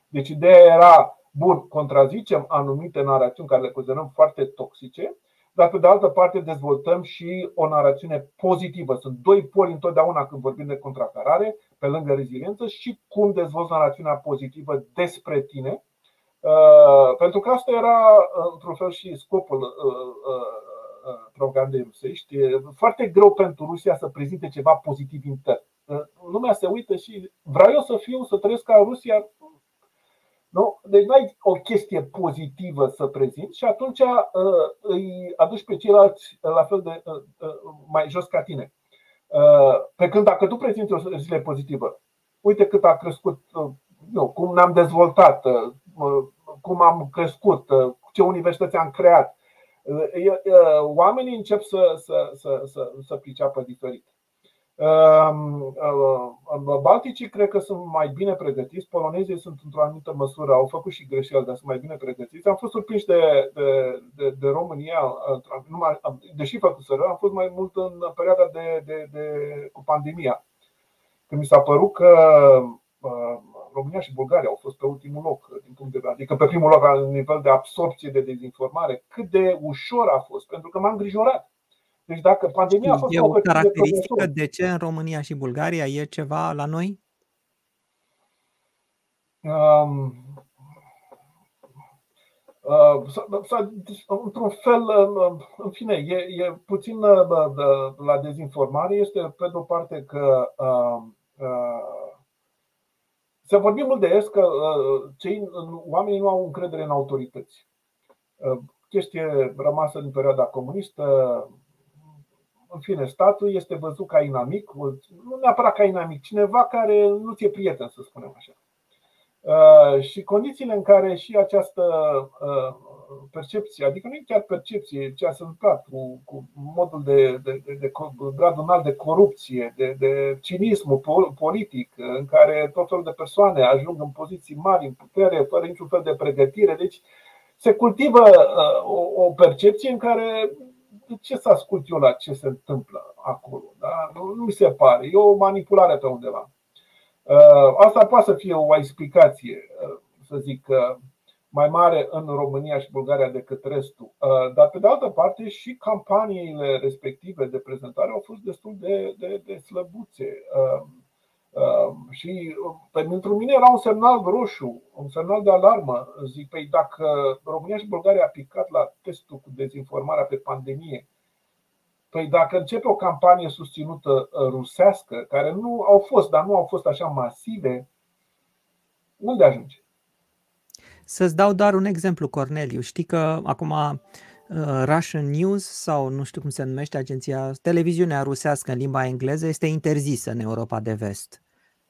Deci ideea era, bun, contrazicem anumite narațiuni care le considerăm foarte toxice, dar pe de altă parte dezvoltăm și o narațiune pozitivă. Sunt doi poli întotdeauna când vorbim de contracarare, pe lângă reziliență și cum dezvolți narațiunea pozitivă despre tine, Uh, pentru că asta era, uh, într-un fel, și scopul uh, propagandei rusești. E foarte greu pentru Rusia să prezinte ceva pozitiv intern. Lumea se uită și vreau eu să fiu, să trăiesc ca Rusia. Nu? Deci nu ai o chestie pozitivă să prezint și atunci îi aduci pe ceilalți la fel de mai jos ca tine. Pe când dacă tu prezinți o zile pozitivă, uite cât a crescut, nu, cum ne-am dezvoltat, cum am crescut, uh, ce universități am creat. Uh, uh, oamenii încep să, să, să, să, să priceapă diferit. Um, Balticii cred că sunt mai bine pregătiți, polonezii sunt într-o anumită măsură, au făcut și greșeli, dar sunt mai bine pregătiți. Am fost surprinși de, de, de, de România, numai, deși făcuseră, am fost mai mult în perioada de, de, de, cu pandemia. Când mi s-a părut că România și Bulgaria au fost pe ultimul loc din punct de vedere, adică pe primul loc la nivel de absorpție de dezinformare. Cât de ușor a fost, pentru că m-am îngrijorat. Deci dacă pandemia a fost e o caracteristică de ce în România și Bulgaria e ceva la noi? Um, uh, într-un fel, uh, în fine, e, e puțin uh, la dezinformare. Este, pe de o parte, că să vorbim mult de est că uh, cei, oamenii nu au încredere în autorități. Uh, chestie rămasă din perioada comunistă, în fine, statul este văzut ca inamic, nu neapărat ca inamic, cineva care nu ți-e prieten, să spunem așa. Uh, și condițiile în care și această percepție, adică nu e chiar percepție, ce s-a întâmplat cu, cu modul de, de, de, de gradul înalt de corupție, de, de cinismul politic, în care tot felul de persoane ajung în poziții mari, în putere, fără niciun fel de pregătire. Deci se cultivă uh, o, o percepție în care de ce să ascult eu la ce se întâmplă acolo? Da? Nu, nu mi se pare. E o manipulare pe undeva. Uh, asta poate să fie o explicație, uh, să zic, mai mare în România și Bulgaria decât restul. Uh, dar, pe de altă parte, și campaniile respective de prezentare au fost destul de, de, de slăbuțe. Uh, uh, și pentru mine era un semnal roșu, un semnal de alarmă. Zic, păi dacă România și Bulgaria a picat la testul cu dezinformarea pe pandemie, Păi dacă începe o campanie susținută rusească, care nu au fost, dar nu au fost așa masive, unde ajunge? Să-ți dau doar un exemplu, Corneliu. Știi că acum uh, Russian News sau nu știu cum se numește agenția, televiziunea rusească în limba engleză este interzisă în Europa de vest.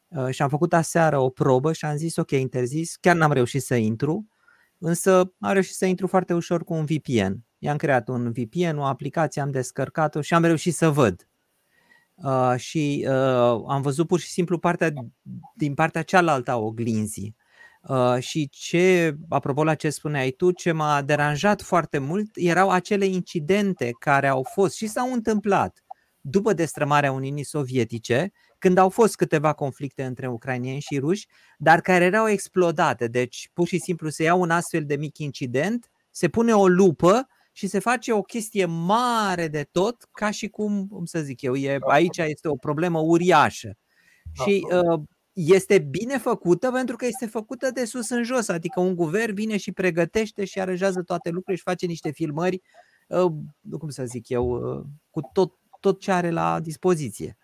Uh, și am făcut aseară o probă și am zis ok, interzis, chiar n-am reușit să intru, însă am reușit să intru foarte ușor cu un VPN. I-am creat un VPN, o aplicație, am descărcat-o și am reușit să văd. Uh, și uh, am văzut pur și simplu partea din partea cealaltă a oglinzii. Uh, și ce, apropo la ce spuneai tu, ce m-a deranjat foarte mult erau acele incidente care au fost și s-au întâmplat după destrămarea Uniunii Sovietice, când au fost câteva conflicte între ucrainieni și ruși, dar care erau explodate. Deci, pur și simplu, se ia un astfel de mic incident, se pune o lupă și se face o chestie mare de tot, ca și cum, cum să zic eu, e, aici este o problemă uriașă. Și uh, este bine făcută pentru că este făcută de sus în jos, adică un guvern vine și pregătește și aranjează toate lucrurile și face niște filmări, uh, cum să zic eu, uh, cu tot, tot ce are la dispoziție.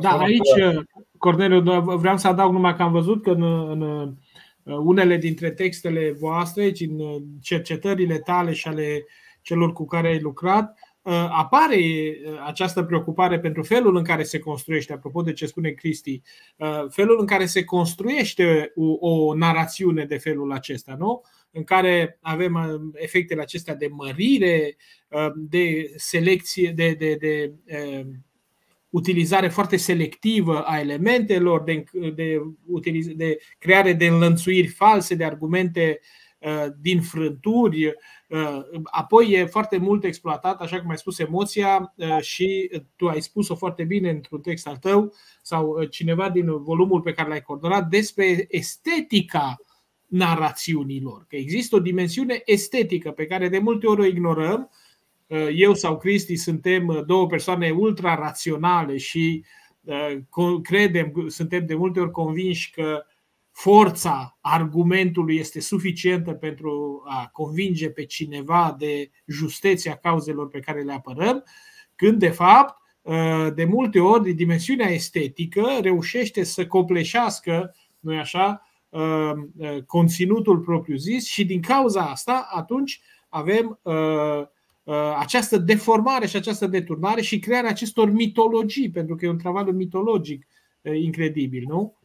Da, aici, Corneliu, vreau să adaug numai că am văzut că în, în unele dintre textele voastre, în cercetările tale și ale celor cu care ai lucrat, Uh, apare uh, această preocupare pentru felul în care se construiește, apropo de ce spune Cristi, uh, felul în care se construiește o, o narațiune de felul acesta, nu? în care avem efectele acestea de mărire, de selecție, de, de, de, de utilizare foarte selectivă a elementelor, de, de, de creare de înlănțuiri false, de argumente din frânturi, Uh, apoi e foarte mult exploatat, așa cum ai spus, emoția uh, și tu ai spus-o foarte bine într-un text al tău sau uh, cineva din volumul pe care l-ai coordonat despre estetica narațiunilor. Că există o dimensiune estetică pe care de multe ori o ignorăm. Eu sau Cristi suntem două persoane ultra-raționale și credem, suntem de multe ori convinși că forța argumentului este suficientă pentru a convinge pe cineva de justeția cauzelor pe care le apărăm, când de fapt de multe ori dimensiunea estetică reușește să copleșească, nu așa, conținutul propriu-zis și din cauza asta atunci avem această deformare și această deturnare și crearea acestor mitologii, pentru că e un travaliu mitologic incredibil, nu?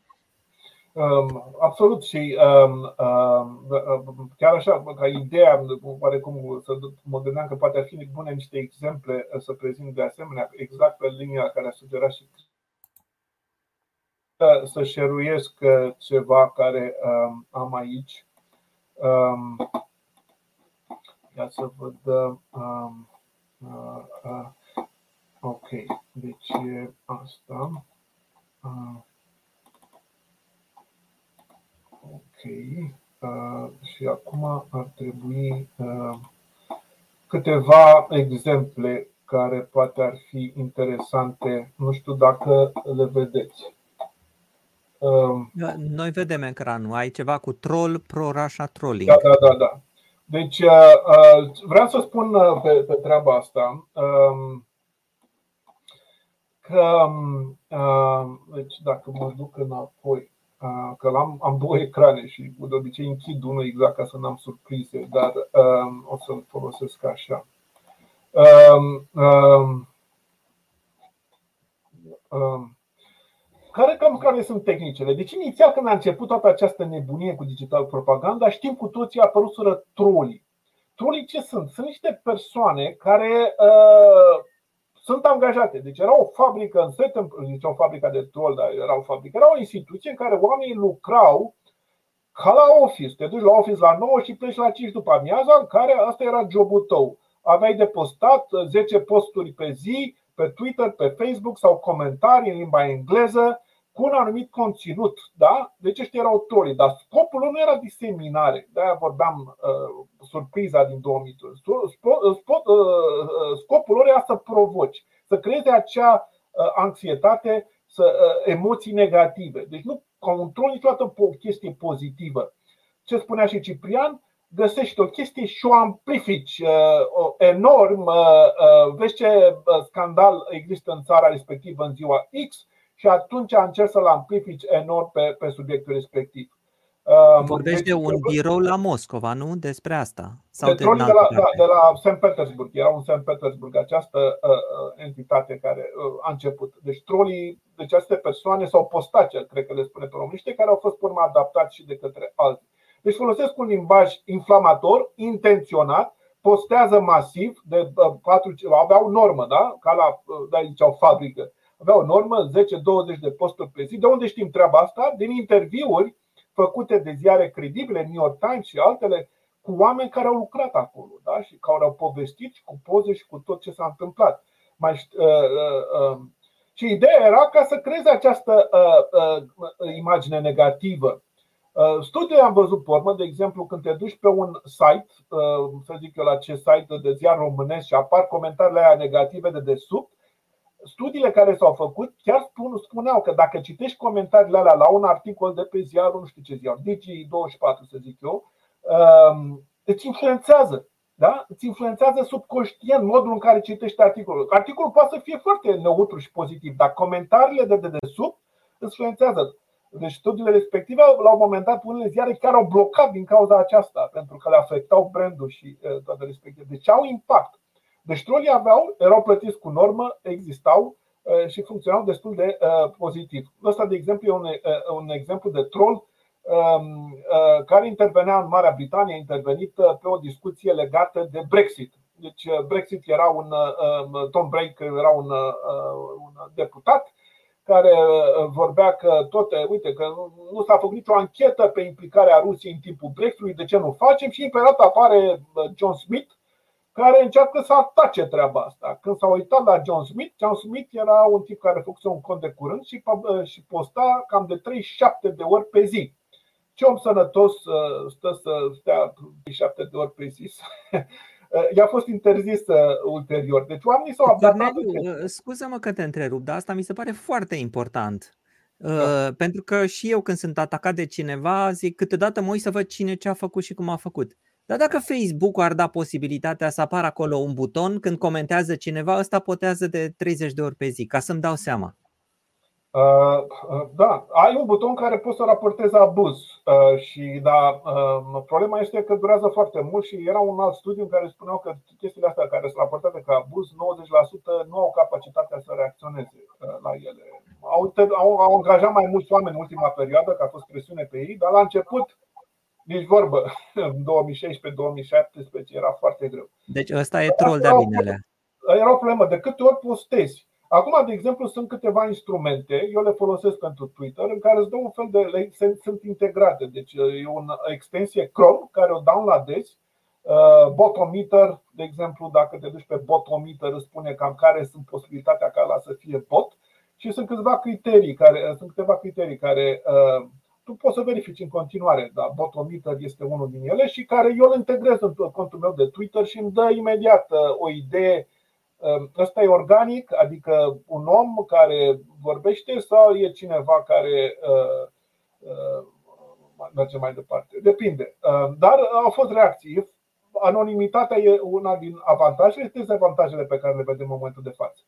Um, absolut și um, um, chiar așa, ca ideea, oarecum să mă gândeam că poate ar fi bune niște exemple uh, să prezint de asemenea, exact pe linia care a sugerat și să șeruiesc uh, ceva care um, am aici. Um, ia să văd. Um, uh, uh, ok, deci asta. Uh, Ok. Uh, și acum ar trebui uh, câteva exemple care poate ar fi interesante. Nu știu dacă le vedeți. Uh, Noi vedem ecranul. Ai ceva cu troll, pro-Russia trolling. Da, da, da. da. Deci uh, uh, vreau să spun uh, pe, pe treaba asta um, că um, deci dacă mă duc înapoi că am, am două ecrane și de obicei închid unul exact ca să n-am surprize, dar um, o să-l folosesc așa. Um, um, um, care, cam care sunt tehnicile? Deci inițial când a început toată această nebunie cu digital propaganda, știm cu toții apăruseră trolii. Trolii ce sunt? Sunt niște persoane care uh, sunt angajate. Deci era o fabrică în set, deci o fabrică de troll, dar era o fabrică, era o instituție în care oamenii lucrau ca la office. Te duci la office la 9 și pleci la 5 după amiaza, în care asta era jobul tău. Aveai de postat 10 posturi pe zi pe Twitter, pe Facebook sau comentarii în limba engleză cu un anumit conținut. Da? Deci ăștia erau troli, dar scopul lor nu era diseminare. De-aia vorbeam uh, surpriza din 2002. Uh, scopul lor era să provoci, să creeze acea uh, anxietate, să, uh, emoții negative. Deci nu control niciodată o chestie pozitivă. Ce spunea și Ciprian, găsești o chestie și o amplifici uh, enorm. Uh, vezi ce scandal există în țara respectivă în ziua X și atunci încerc să-l amplifici enorm pe, pe subiectul respectiv. Um, Vorbești de un birou la Moscova, nu? Despre asta? Sau de, de, de, la, da, de la St. Petersburg. Era un St. Petersburg, această uh, uh, entitate care uh, a început. Deci trolii, deci aceste persoane sau postace, cred că le spune pe românește, care au fost urmă adaptați și de către alții. Deci folosesc un limbaj inflamator, intenționat, postează masiv de uh, 4, aveau normă, da? Ca la, uh, da, ziceau, fabrică avea o normă 10-20 de posturi pe zi. De unde știm treaba asta? Din interviuri făcute de ziare credibile, New York Times și altele, cu oameni care au lucrat acolo da? și care au povestit cu poze și cu tot ce s-a întâmplat. Mai, uh, uh, uh, și ideea era ca să creeze această uh, uh, imagine negativă. Uh, studiile am văzut pe urmă, de exemplu, când te duci pe un site, uh, să zic eu la ce site de ziar românesc și apar comentariile aia negative de desubt, studiile care s-au făcut chiar spun, spuneau că dacă citești comentariile alea la un articol de pe ziarul, nu știu ce ziar, Digi24 să zic eu, um, îți influențează. Da? Îți influențează subconștient modul în care citești articolul. Articolul poate să fie foarte neutru și pozitiv, dar comentariile de dedesubt îți influențează. Deci studiile respective, la un moment dat, unele ziare chiar au blocat din cauza aceasta, pentru că le afectau brandul și toate respective. Deci au impact. Deci trolii aveau, erau plătiți cu normă, existau și funcționau destul de pozitiv. Ăsta, de exemplu, e un, un exemplu de troll care intervenea în Marea Britanie, a intervenit pe o discuție legată de Brexit. Deci Brexit era un Tom Brake era un, un deputat care vorbea că tot, uite, că nu s-a făcut nicio anchetă pe implicarea Rusiei în timpul Brexitului, de ce nu facem? Și imediat apare John Smith, care încearcă să atace treaba asta. Când s-a uitat la John Smith, John Smith era un tip care făcuse un cont de curând și, și posta cam de 37 de ori pe zi. Ce om sănătos stă să stea 37 de ori pe zi? (laughs) I-a fost interzis ulterior. Deci oamenii s-au adaptat. Scuză-mă că te întrerup, dar asta mi se pare foarte important. Da. Pentru că și eu când sunt atacat de cineva zic câteodată mă uit să văd cine ce a făcut și cum a făcut. Dar dacă Facebook ar da posibilitatea să apară acolo un buton când comentează cineva, ăsta potează de 30 de ori pe zi, ca să-mi dau seama. Uh, uh, da, ai un buton care poți să raportezi abuz uh, și da, problema este că durează foarte mult și era un alt studiu în care spuneau că chestiile astea care sunt raportate ca abuz, 90% nu au capacitatea să reacționeze la ele. Au, au, au angajat mai mulți oameni în ultima perioadă, că a fost presiune pe ei, dar la început nici vorbă. (laughs) În 2016-2017 era foarte greu. Deci ăsta e troll de binele. Era o problemă. De câte ori postezi? Acum, de exemplu, sunt câteva instrumente, eu le folosesc pentru Twitter, în care îți dau un fel de. sunt integrate. Deci e o extensie Chrome care o downloadezi. Uh, botometer, de exemplu, dacă te duci pe botometer, îți spune cam care sunt posibilitatea ca la să fie bot. Și sunt câteva criterii care, sunt câteva criterii care uh, tu poți să verifici în continuare, dar Botometer este unul din ele și care eu îl integrez în contul meu de Twitter și îmi dă imediat uh, o idee. Um, ăsta e organic, adică un om care vorbește sau e cineva care uh, uh, merge mai departe. Depinde. Um, dar au fost reacții. Anonimitatea e una din avantaje, este dezavantajele pe care le vedem în momentul de față.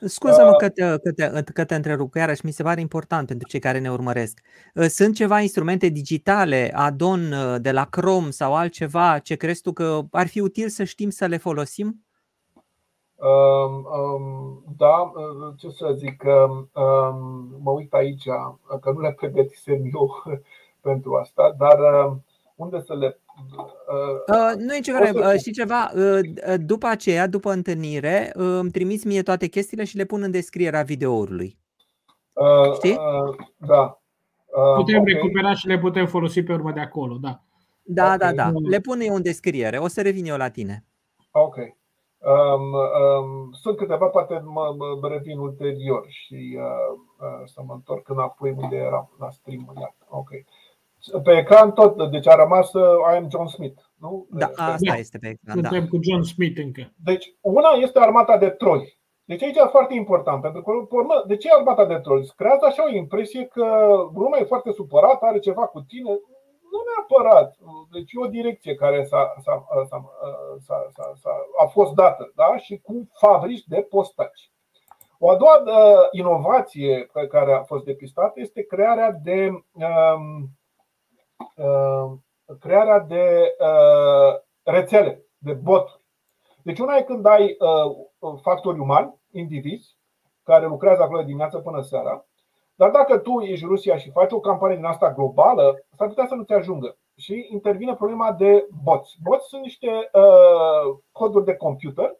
Scuză-mă că te, că, te, că te întrerup, că iarăși mi se pare important pentru cei care ne urmăresc. Sunt ceva instrumente digitale, Adon de la Chrome sau altceva, ce crezi tu că ar fi util să știm să le folosim? Um, um, da, ce să zic, um, mă uit aici, că nu le pregătisem (laughs) eu pentru asta, dar unde să le Uh, nu e ceva, să... știi ceva, uh, după aceea, după întâlnire, uh, îmi trimiți mie toate chestiile și le pun în descrierea videoului. Uh, Știi? Uh, da. Uh, putem okay. recupera și le putem folosi pe urmă de acolo, da. Da, okay. da, da. Le pun eu în descriere. O să revin eu la tine. Ok. Um, um, sunt câteva, poate mă, mă revin ulterior și uh, uh, să mă întorc înapoi unde eram la stream. Ok. Pe ecran tot, deci a rămas uh, I am John Smith. Nu? Da, asta este pe ecran. Suntem da. cu John Smith încă. Deci, una este armata de troli. Deci aici e foarte important, pentru că, urmă, de ce armata de troli? Creează așa o impresie că lumea e foarte supărată, are ceva cu tine. Nu neapărat. Deci e o direcție care s-a, s-a, s-a, s-a, s-a, s-a, a fost dată da? și cu fabrici de postaci. O a doua uh, inovație pe care a fost depistată este crearea de um, Uh, crearea de uh, rețele, de bot. Deci una e când ai uh, factori umani, indivizi, care lucrează acolo dimineața până seara, dar dacă tu ești Rusia și faci o campanie din asta globală, s-ar putea să nu te ajungă. Și intervine problema de bots. Bots sunt niște uh, coduri de computer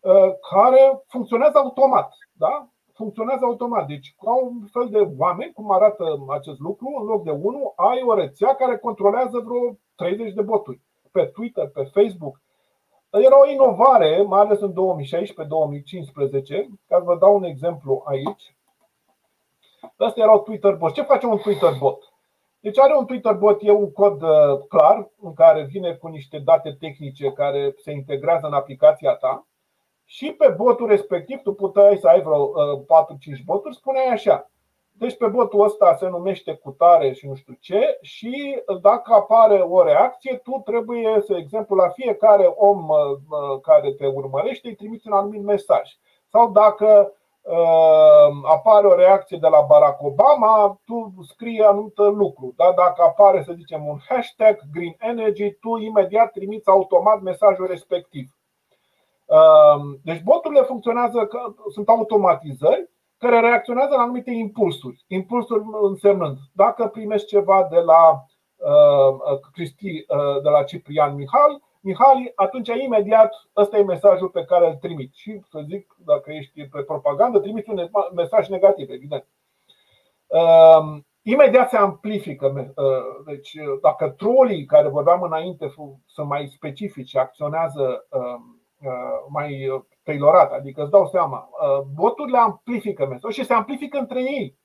uh, care funcționează automat. Da? Funcționează automat. Deci, ca un fel de oameni, cum arată acest lucru, în loc de unul, ai o rețea care controlează vreo 30 de boturi pe Twitter, pe Facebook. Era o inovare, mai ales în 2016-2015. Ca să vă dau un exemplu aici. Astea erau Twitter bot. Ce face un Twitter bot? Deci are un Twitter bot, e un cod uh, clar în care vine cu niște date tehnice care se integrează în aplicația ta și pe botul respectiv tu puteai să ai vreo 4-5 uh, boturi, spuneai așa. Deci pe botul ăsta se numește cutare și nu știu ce și dacă apare o reacție, tu trebuie, să exemplu, la fiecare om uh, care te urmărește îi trimiți un anumit mesaj. Sau dacă Ehm, apare o reacție de la Barack Obama, tu scrii anumit lucru. Da? Dacă apare, să zicem, un hashtag Green Energy, tu imediat trimiți automat mesajul respectiv. Ehm, deci boturile funcționează, sunt automatizări care reacționează la anumite impulsuri. Impulsuri însemnând, dacă primești ceva de la uh, Cristi, uh, de la Ciprian Mihal, Mihali, atunci imediat ăsta e mesajul pe care îl trimit. Și să zic, dacă ești pe propagandă, trimiți un mesaj negativ, evident. Uh, imediat se amplifică. Uh, deci, dacă trolii care vorbeam înainte sunt mai specifici, acționează uh, uh, mai tailorat, adică îți dau seama, uh, boturile amplifică mesajul și se amplifică între ei.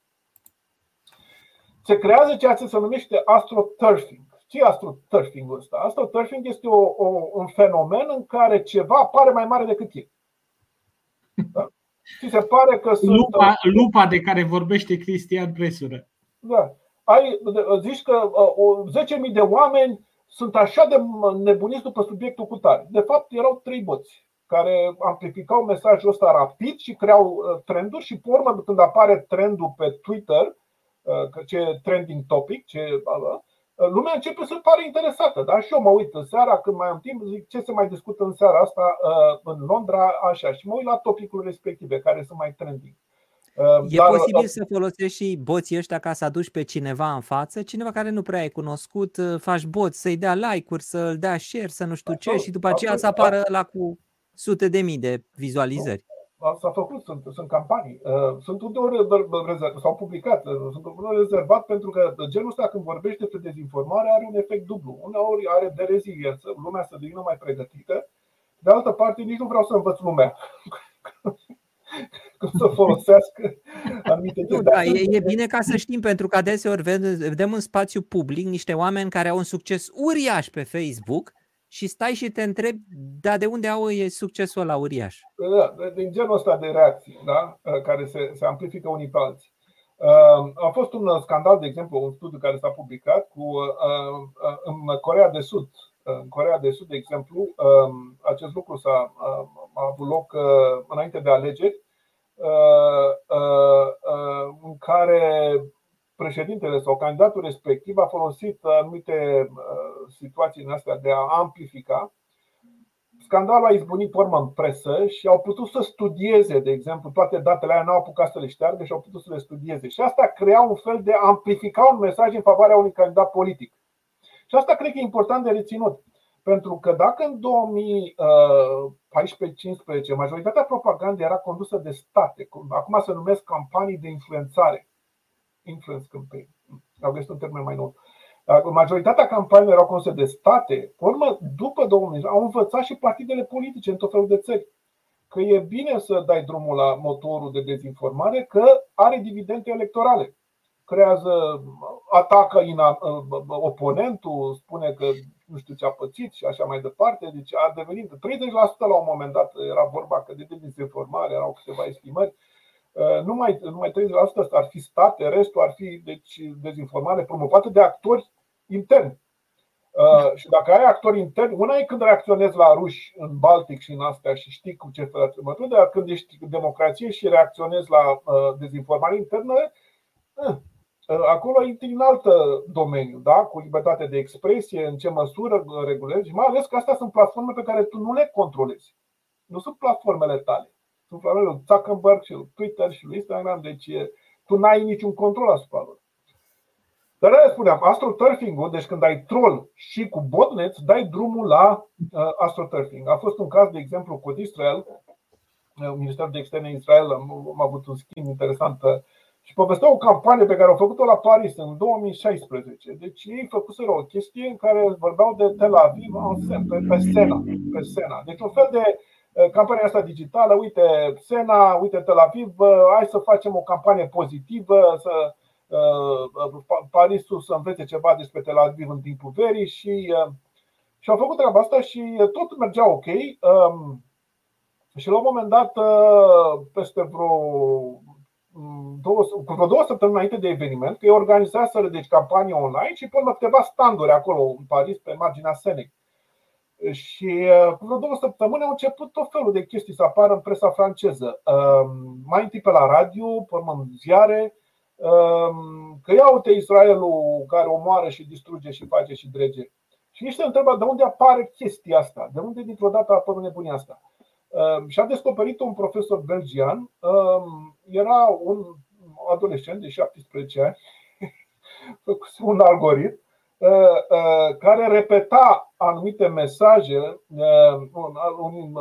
Se creează ceea ce se numește astroturfing ce e astroturfing-ul ăsta? Astroturfing este o, o, un fenomen în care ceva pare mai mare decât e. Da? Și se pare că sunt. Lupa, lupa de care vorbește Cristian Presură. Da. Ai, zici că uh, 10.000 de oameni sunt așa de nebuniți după subiectul cu tare. De fapt, erau trei boți care amplificau mesajul ăsta rapid și creau uh, trenduri și pe urmă când apare trendul pe Twitter, uh, ce trending topic, ce lumea începe să pare interesată. Da? Și eu mă uit în seara, când mai am timp, zic ce se mai discută în seara asta uh, în Londra, așa. Și mă uit la topicul respective, care sunt mai trending. Uh, e Dar, posibil uh, să folosești și boții ăștia ca să aduci pe cineva în față, cineva care nu prea ai cunoscut, faci bot să-i dea like-uri, să-l dea share, să nu știu ce și după aceea să apară la cu sute de mii de vizualizări. S-a făcut, sunt, sunt campanii. Uh, sunt uneori rezervat, s-au publicat, uh, sunt uneori rezervat pentru că genul ăsta când vorbește despre dezinformare are un efect dublu. Uneori are de reziliență, lumea să devină mai pregătită. De altă parte, nici nu vreau să învăț lumea (laughs) cum să folosească anumite nu, da, e, e bine ca să știm, pentru că adeseori vedem în spațiu public niște oameni care au un succes uriaș pe Facebook și stai și te întrebi, da, de unde au e succesul la uriaș? Da, din genul ăsta de reacții, da? care se, se amplifică unii pe alții. Uh, a fost un scandal, de exemplu, un studiu care s-a publicat cu uh, uh, în Corea de Sud. În Corea de Sud, de exemplu, um, acest lucru s-a a avut loc înainte de alegeri, în care președintele sau candidatul respectiv a folosit anumite uh, situații în astea de a amplifica. Scandalul a izbunit urmă în presă și au putut să studieze, de exemplu, toate datele aia, n-au apucat să le șteargă și au putut să le studieze. Și asta crea un fel de a amplifica un mesaj în favoarea unui candidat politic. Și asta cred că e important de reținut. Pentru că dacă în 2014-15 majoritatea propagandei era condusă de state, acum se numesc campanii de influențare, influence campaign. Au găsit un termen mai nou. Majoritatea campaniilor erau conduse de state. Urmă, după 2000, au învățat și partidele politice în tot felul de țări că e bine să dai drumul la motorul de dezinformare, că are dividende electorale. Creează, atacă oponentul, spune că nu știu ce a pățit și așa mai departe. Deci a devenit 30% la un moment dat, era vorba că de dezinformare, erau câteva estimări. Uh, numai, numai 30% ar fi state, restul ar fi deci, dezinformare promovată de actori interni. Uh, și dacă ai actori interni, una e când reacționezi la ruși în Baltic și în astea și știi cu ce trămături, dar când ești democrație și reacționezi la uh, dezinformare internă, acolo intri în alt domeniu, da? cu libertate de expresie, în ce măsură regulezi, mai ales că astea sunt platforme pe care tu nu le controlezi. Nu sunt platformele tale sunt flanele lui Zuckerberg și lui Twitter și lui Instagram, deci tu n-ai niciun control asupra lor. Dar aia spuneam, astroturfing-ul, deci când ai troll și cu botnet, dai drumul la uh, astroturfing. A fost un caz, de exemplu, cu Israel, Ministerul de Externe Israel, am avut un schimb interesant și povestea o campanie pe care au făcut-o la Paris în 2016. Deci ei făcuseră o chestie în care vorbeau de Tel Aviv pe, pe Sena, pe Sena. Deci un fel de campania asta digitală, uite Sena, uite Tel Aviv, hai să facem o campanie pozitivă, să Parisul să învețe ceva despre Tel Aviv în timpul verii și, și au făcut treaba asta și tot mergea ok. Și la un moment dat, peste vreo două, cu vreo două săptămâni înainte de eveniment, că ei organizaseră deci campanie online și până câteva standuri acolo în Paris, pe marginea Senec. Și cu vreo două săptămâni au început tot felul de chestii să apară în presa franceză. Mai întâi pe la radio, pe urmă în ziare, că ia uite Israelul care omoară și distruge și face și drege. Și nici se întreabă de unde apare chestia asta, de unde dintr-o dată apare nebunia asta. Și a descoperit un profesor belgian, era un adolescent de 17 ani, (laughs) un algoritm care repeta anumite mesaje, un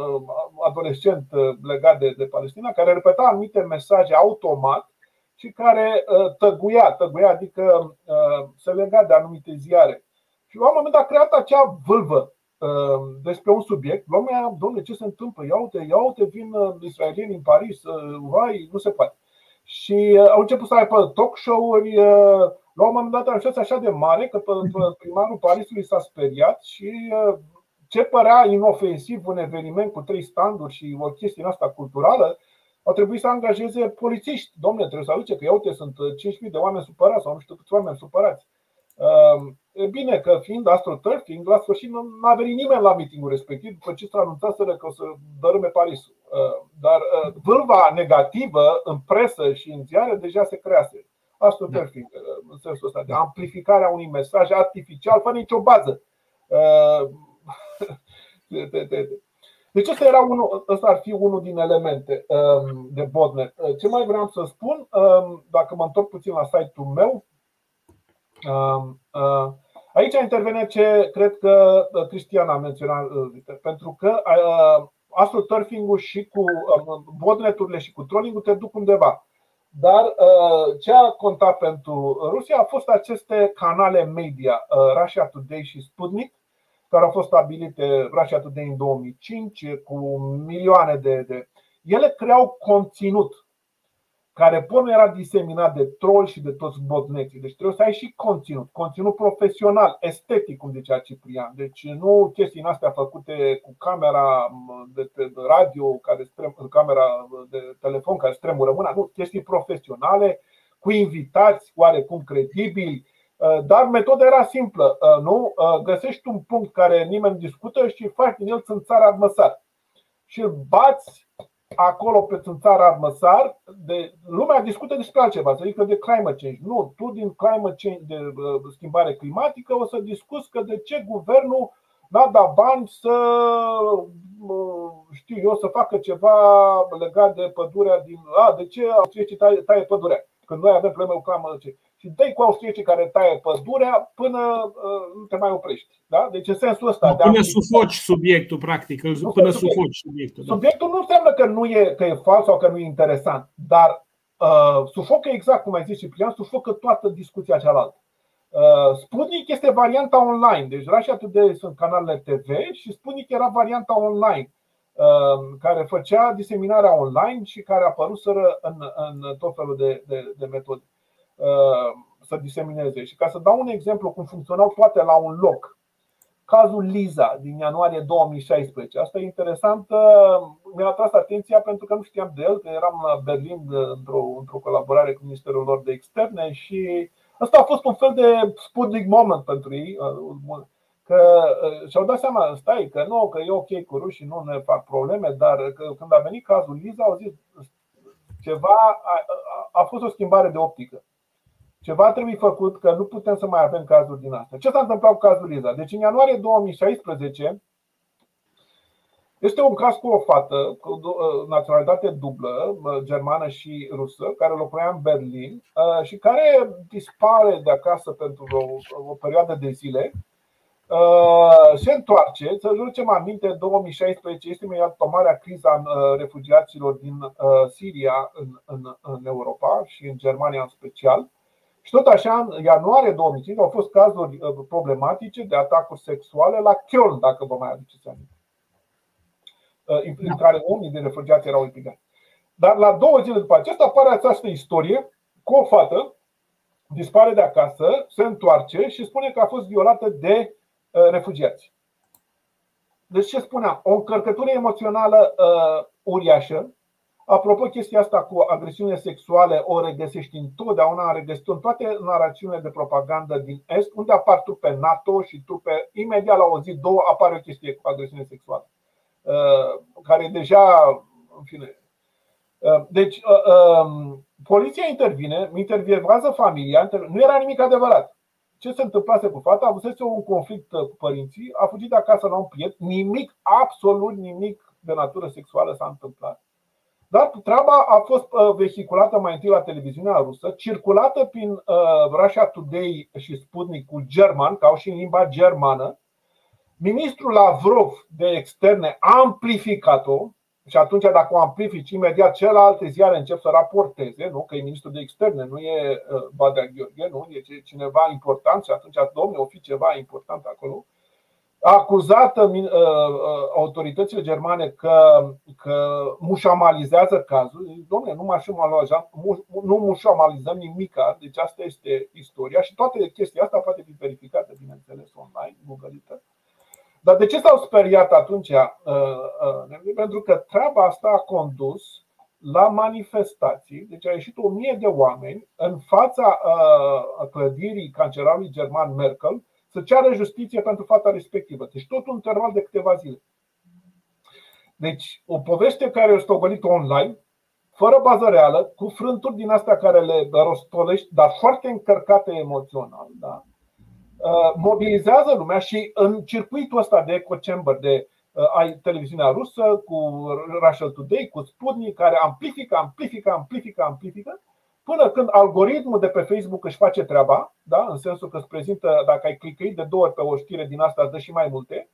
adolescent legat de, de Palestina, care repeta anumite mesaje automat și care tăguia, tăguia adică se lega de anumite ziare. Și la un moment dat a creat acea vâlvă despre un subiect, lumea, domnule, ce se întâmplă? Ia uite, ia uite, vin israelieni în Paris, vai, nu se poate. Și au început să aibă talk show-uri, la un moment dat a ajuns așa de mare că (laughs) primarul Parisului s-a speriat și ce părea inofensiv un eveniment cu trei standuri și o chestie asta culturală, au trebuit să angajeze polițiști. Domnule, trebuie să aduce că ia uite, sunt 5.000 de oameni supărați sau nu știu câți oameni supărați. E bine că fiind astroturfing, la sfârșit nu a venit nimeni la meetingul respectiv după ce s-a anunțat că o să dărâme Parisul. Dar vâlva negativă în presă și în ziare deja se crease. Astroturfing, în sensul ăsta de amplificarea unui mesaj artificial fără nicio bază. (laughs) Deci ăsta, era unul, ăsta ar fi unul din elemente de botnet. Ce mai vreau să spun, dacă mă întorc puțin la site-ul meu, Aici intervine ce cred că Cristian a menționat, pentru că astroturfing-ul și cu botneturile și cu trolling-ul te duc undeva. Dar ce a contat pentru Rusia a fost aceste canale media, Russia Today și Sputnik, care au fost stabilite Russia Today în 2005 cu milioane de. de... Ele creau conținut care până era diseminat de troll și de toți botneții. Deci trebuie să ai și conținut, conținut profesional, estetic, cum zicea Ciprian. Deci nu chestii astea făcute cu camera de radio, care strem, camera de telefon care stremură mâna, nu, chestii profesionale, cu invitați oarecum credibili, dar metoda era simplă, nu? Găsești un punct care nimeni discută și faci din el țânțara măsar. Și îl bați acolo pe țara armăsar, de, lumea discută despre altceva, să zică de climate change. Nu, tu din climate change, de uh, schimbare climatică, o să discuți că de ce guvernul n-a dat bani să, uh, știu eu, să facă ceva legat de pădurea din. A, de ce austriecii taie, taie pădurea? Când noi avem probleme cu climate change și dai cu austriecii care taie pădurea până uh, nu te mai oprești. Da? Deci în sensul ăsta. Până de sufoci subiectul, practic. Nu până sufoci subiectul. Da. Subiectul nu înseamnă că nu e, că e fals sau că nu e interesant, dar uh, sufocă exact cum ai zis Ciprian, sufocă toată discuția cealaltă. Uh, Sputnik este varianta online, deci Russia Today sunt canalele TV și Sputnik era varianta online uh, care făcea diseminarea online și care apăruseră în, în tot felul de, de, de metode. Uh, să disemineze. Și ca să dau un exemplu cum funcționau toate la un loc, cazul Liza din ianuarie 2016. Asta e interesant. Uh, mi-a atras atenția pentru că nu știam de el, că eram la Berlin într-o, într-o colaborare cu Ministerul lor de Externe și asta a fost un fel de Sputnik moment pentru ei. Uh, că și-au dat seama, stai, că nu, că e ok cu rușii, nu ne fac probleme, dar că când a venit cazul Liza, au zis ceva, a, a fost o schimbare de optică. Ceva trebuie făcut că nu putem să mai avem cazuri din astea. Ce s-a întâmplat cu cazul Liza? Deci în ianuarie 2016 este un caz cu o fată cu ă, naționalitate dublă, germană și rusă, care locuia în Berlin ă, și care dispare de acasă pentru o, o perioadă de zile se întoarce, să ducem aminte, 2016 este imediat marea criza în refugiaților din Siria în, în, în Europa și în Germania în special. Și tot așa, în ianuarie 2005 au fost cazuri problematice de atacuri sexuale la Köln, dacă vă mai aduceți aminte, în care unii din refugiați erau implicați. Dar la două zile după acesta apare această istorie cu o fată, dispare de acasă, se întoarce și spune că a fost violată de uh, refugiați. Deci ce spuneam? O încărcătură emoțională uh, uriașă. Apropo, chestia asta cu agresiune sexuale o regăsești întotdeauna, regăsit în toate narațiunile de propagandă din Est, unde apar trupe NATO și trupe, imediat la o zi, două, apare o chestie cu agresiune sexuală. Uh, care deja, în fine, Uh, deci, uh, um, poliția intervine, intervievează familia, nu era nimic adevărat. Ce se întâmplase cu fata? Avusese un conflict uh, cu părinții, a fugit de acasă la un prieten, nimic, absolut nimic de natură sexuală s-a întâmplat. Dar treaba a fost vehiculată mai întâi la televiziunea rusă, circulată prin Russia Today și Sputnik german, ca au și în limba germană. Ministrul Lavrov de externe a amplificat-o, și atunci, dacă o amplifici, imediat celelalte ziare încep să raporteze, nu? că e ministrul de externe, nu e uh, Badea Gheorghe, nu? e cineva important și atunci, domnule, o fi ceva important acolo. A acuzat uh, uh, autoritățile germane că, că mușamalizează cazul. Domnule, nu, mușamalizăm, nu mușamalizăm nimica, deci asta este istoria și toate chestia asta poate fi verificată, bineînțeles, online, google dar de ce s-au speriat atunci? Uh, uh, pentru că treaba asta a condus la manifestații, deci a ieșit o mie de oameni în fața uh, clădirii cancelarului german Merkel să ceară justiție pentru fata respectivă. Deci tot un interval de câteva zile. Deci o poveste care o stogălit online, fără bază reală, cu frânturi din astea care le rostolești, dar foarte încărcate emoțional. Da? Uh, mobilizează lumea și în circuitul ăsta de echo chamber de uh, ai televiziunea rusă cu Russia Today, cu Sputnik, care amplifică, amplifică, amplifică, amplifică, până când algoritmul de pe Facebook își face treaba, da? în sensul că îți prezintă, dacă ai clicăit de două ori pe o știre din asta, îți dă și mai multe.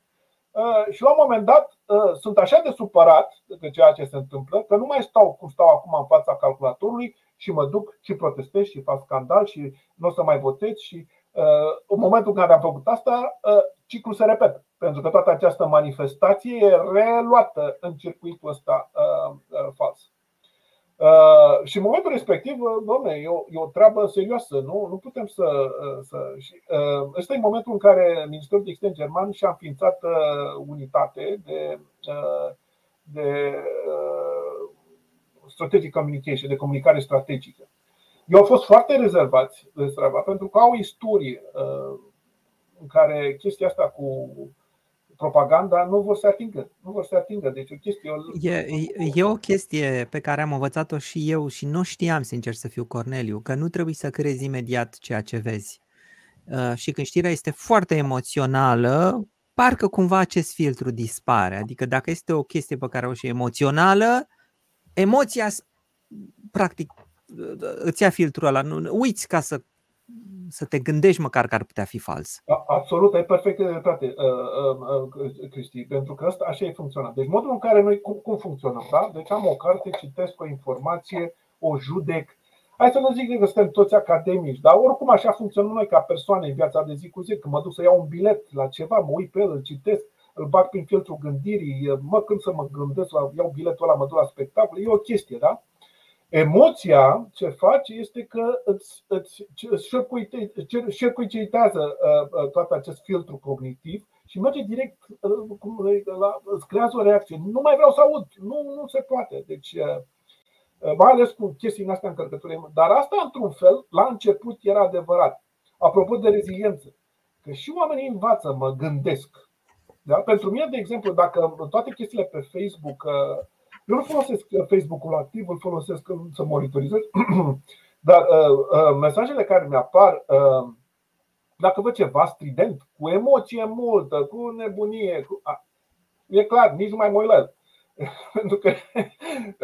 Uh, și la un moment dat sunt așa de supărat de ceea ce se întâmplă, că nu mai stau cum stau acum în fața calculatorului și mă duc și protestez și fac scandal și nu o să mai votez și în momentul în care am făcut asta, uh, ciclul se repetă. Pentru că toată această manifestație e reluată în circuitul ăsta uh, uh, fals. Și în momentul respectiv, domne, e o, e o treabă serioasă. Nu, nu putem să. să și, ăsta e momentul în care Ministerul de Externe German și-a înființat unitate de, de strategic communication, de comunicare strategică. Eu au fost foarte rezervați de Strava pentru că au o istorie uh, în care chestia asta cu propaganda nu vor să atingă. Nu vor să atingă. Deci o chestie. E, e o chestie pe care am învățat-o și eu și nu știam, sincer să fiu Corneliu, că nu trebuie să crezi imediat ceea ce vezi. Uh, și când știrea este foarte emoțională, parcă cumva acest filtru dispare. Adică dacă este o chestie pe care o și emoțională, emoția practic îți ia filtrul ăla, nu, uiți ca să, să te gândești măcar că ar putea fi fals. Absolut, ai perfect dreptate, uh, uh, uh, Cristi, pentru că asta așa e funcționat. Deci modul în care noi cum, cum funcționăm, da? Deci am o carte, citesc o informație, o judec, Hai să nu zic că suntem toți academici, dar oricum așa funcționăm noi ca persoane în viața de zi cu zi. Când mă duc să iau un bilet la ceva, mă uit pe el, îl citesc, îl bag prin filtrul gândirii, mă când să mă gândesc, la, iau biletul ăla, mă duc la spectacol, e o chestie, da? Emoția ce face este că îți, îți, circuitează uh, uh, tot acest filtru cognitiv și merge direct, uh, la, îți creează o reacție. Nu mai vreau să aud, nu, nu se poate. Deci, mai ales cu chestiile astea încărcătură. Dar asta, într-un fel, la început era adevărat. Apropo de reziliență, că și oamenii învață, mă gândesc. Da? Pentru mine, de exemplu, dacă toate chestiile pe Facebook eu nu folosesc uh, Facebook-ul activ, îl folosesc să monitorizez, (clears throat) dar uh, uh, mesajele care mi apar, uh, dacă văd ceva strident, cu emoție multă, cu nebunie, cu... A, e clar, nici nu mai mă la (laughs) el. Pentru că, (laughs)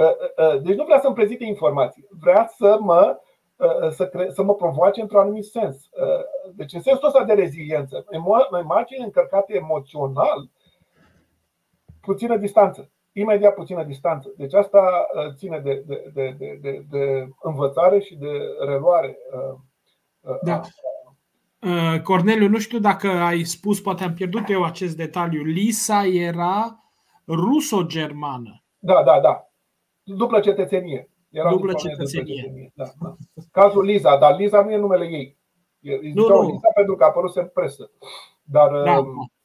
uh, uh, deci nu vrea să-mi prezinte informații, vrea să mă să, cre- să mă provoace într-un anumit sens. Deci, în sensul ăsta de reziliență, imagini încărcate emoțional, puțină distanță imediat puțină distanță. Deci asta uh, ține de, de, de, de, de, de învățare și de reluare. Uh, uh, da. Corneliu, nu știu dacă ai spus, poate am pierdut eu acest detaliu. Lisa era ruso-germană. Da, da, da. Dublă cetățenie. Era dublă cetățenie. cetățenie. Da, da. Cazul Liza, dar Liza nu e numele ei. Nu, nu. Liza pentru că a apărut în presă. Dar da. Um, Uh,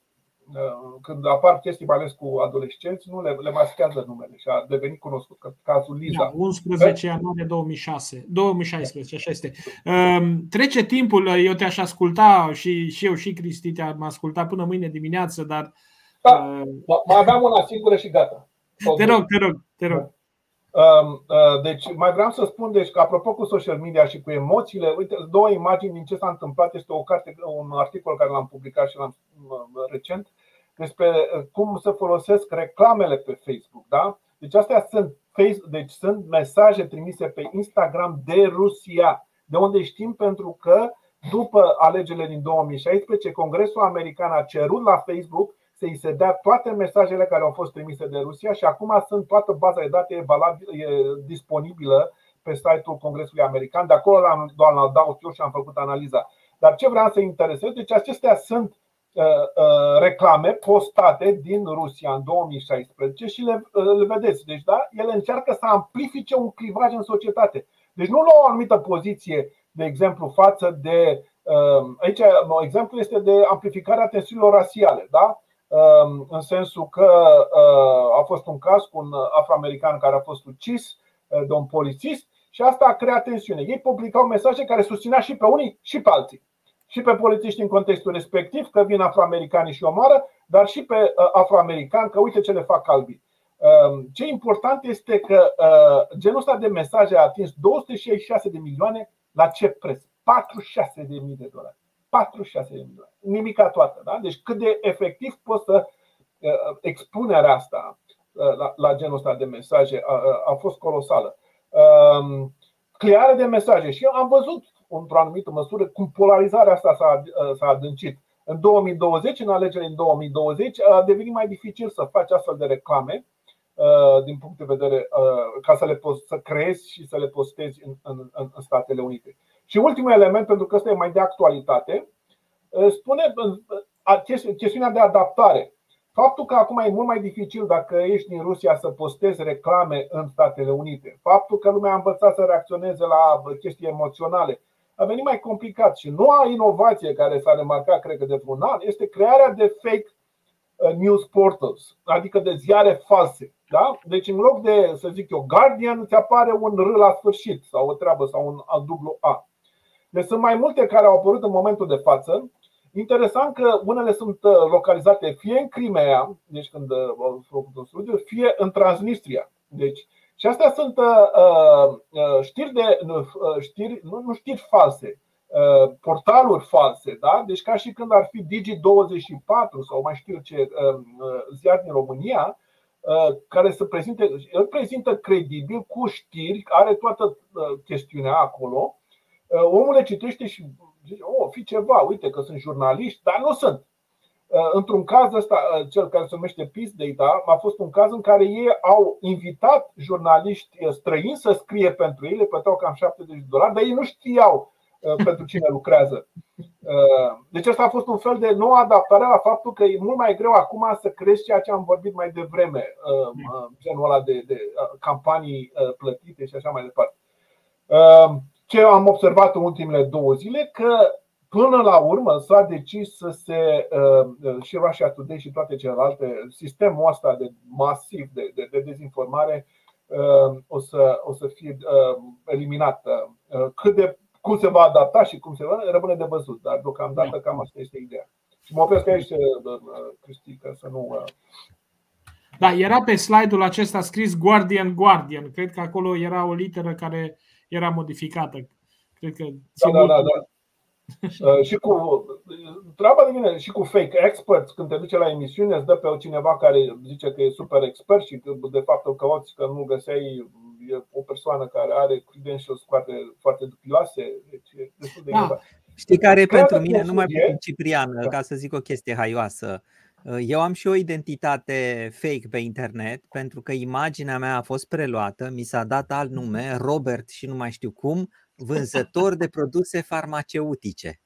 când apar chestii, mai ales cu adolescenți, nu le, le maschează numele și a devenit cunoscut că cazul Liza. Da, 11 ianuarie 2006, 2016, așa este. Um, trece timpul, eu te-aș asculta și, și eu și Cristi te-am ascultat până mâine dimineață, dar. Da, uh, mai aveam una singură și gata. Te rog, te rog, te rog. Um, uh, deci mai vreau să spun, deci că apropo cu social media și cu emoțiile, uite, două imagini din ce s-a întâmplat. Este o carte, un articol care l-am publicat și l-am recent despre uh, cum să folosesc reclamele pe Facebook. Da? Deci astea sunt, deci sunt mesaje trimise pe Instagram de Rusia, de unde știm pentru că după alegerile din 2016, Congresul American a cerut la Facebook să îi se dea toate mesajele care au fost trimise de Rusia și acum sunt toată baza de date valabil, e disponibilă pe site-ul Congresului American. De acolo l-am doar la dau eu și am făcut analiza. Dar ce vreau să interesez, deci acestea sunt Uh, uh, reclame postate din Rusia în 2016 și le, uh, le vedeți. Deci, da, ele încearcă să amplifice un clivaj în societate. Deci nu luau o anumită poziție, de exemplu, față de. Aici, exemplu este de amplificarea tensiunilor rasiale, da? în sensul că a fost un caz cu un afroamerican care a fost ucis de un polițist și asta a creat tensiune. Ei publicau mesaje care susținea și pe unii și pe alții și pe polițiști în contextul respectiv, că vin afroamericanii și omoară, dar și pe uh, afroamericani, că uite ce le fac albii. Um, ce important este că uh, genul ăsta de mesaje a atins 266 de milioane la ce preț? 46 de mii de dolari. 46 de milioane. Nimica toată. Da? Deci cât de efectiv poți să uh, expunerea asta la, la genul ăsta de mesaje a, a fost colosală. Um, creare de mesaje. Și eu am văzut într-o anumită măsură cum polarizarea asta s-a adâncit. În 2020, în alegerile în 2020, a devenit mai dificil să faci astfel de reclame uh, din punct de vedere uh, ca să le poți să creezi și să le postezi în, în, în Statele Unite. Și ultimul element, pentru că ăsta e mai de actualitate, uh, spune chestiunea de adaptare. Faptul că acum e mult mai dificil dacă ești din Rusia să postezi reclame în Statele Unite, faptul că lumea a învățat să reacționeze la chestii emoționale, a venit mai complicat și noua inovație care s-a remarcat, cred că de un an, este crearea de fake uh, news portals, adică de ziare false. Da? Deci în loc de, să zic eu, Guardian, îți apare un R la sfârșit sau o treabă sau un dublu A. Deci sunt mai multe care au apărut în momentul de față. Interesant că unele sunt uh, localizate fie în Crimea, deci când uh, au făcut un studiu, fie în Transnistria. Deci și astea sunt uh, uh, uh, știri, de, uh, știri nu, nu știri false, uh, portaluri false, da? deci ca și când ar fi Digi24 sau mai știu ce uh, uh, ziar din România, uh, care să prezinte, îl prezintă credibil cu știri, are toată uh, chestiunea acolo. Uh, omul le citește și zice, oh, fi ceva, uite că sunt jurnaliști, dar nu sunt. Uh, într-un caz ăsta, uh, cel care se numește Peace Data, a fost un caz în care ei au invitat jurnaliști uh, străini să scrie pentru ei, le plăteau cam 70 de dolari, dar ei nu știau (laughs) pentru cine lucrează. Deci asta a fost un fel de nouă adaptare la faptul că e mult mai greu acum să crești ceea ce am vorbit mai devreme, genul ăla de, de campanii plătite și așa mai departe. Ce am observat în ultimele două zile, că Până la urmă s-a decis să se uh, uh, și Russia Today și toate celelalte, sistemul ăsta de masiv de, de, de dezinformare uh, o să, o să fie eliminat. Cât de, cum se va adapta și cum se va, rămâne de văzut, dar deocamdată cam asta este ideea. Și mă opresc aici, Cristi, ca să nu. Da, era pe slide-ul acesta scris Guardian Guardian. Cred că acolo era o literă care era modificată. Cred că da, da, da, da. Uh, și cu treaba de mine și cu fake experts, când te duce la emisiune, îți dă pe cineva care zice că e super expert și că de fapt o cauți că nu găseai e o persoană care are credentials foarte, foarte dubiloase, deci e destul de da. Știi care e pentru mine, numai pentru Ciprian, da. ca să zic o chestie haioasă. Eu am și o identitate fake pe internet pentru că imaginea mea a fost preluată, mi s-a dat alt nume, Robert și nu mai știu cum, (laughs) vânzător de produse farmaceutice.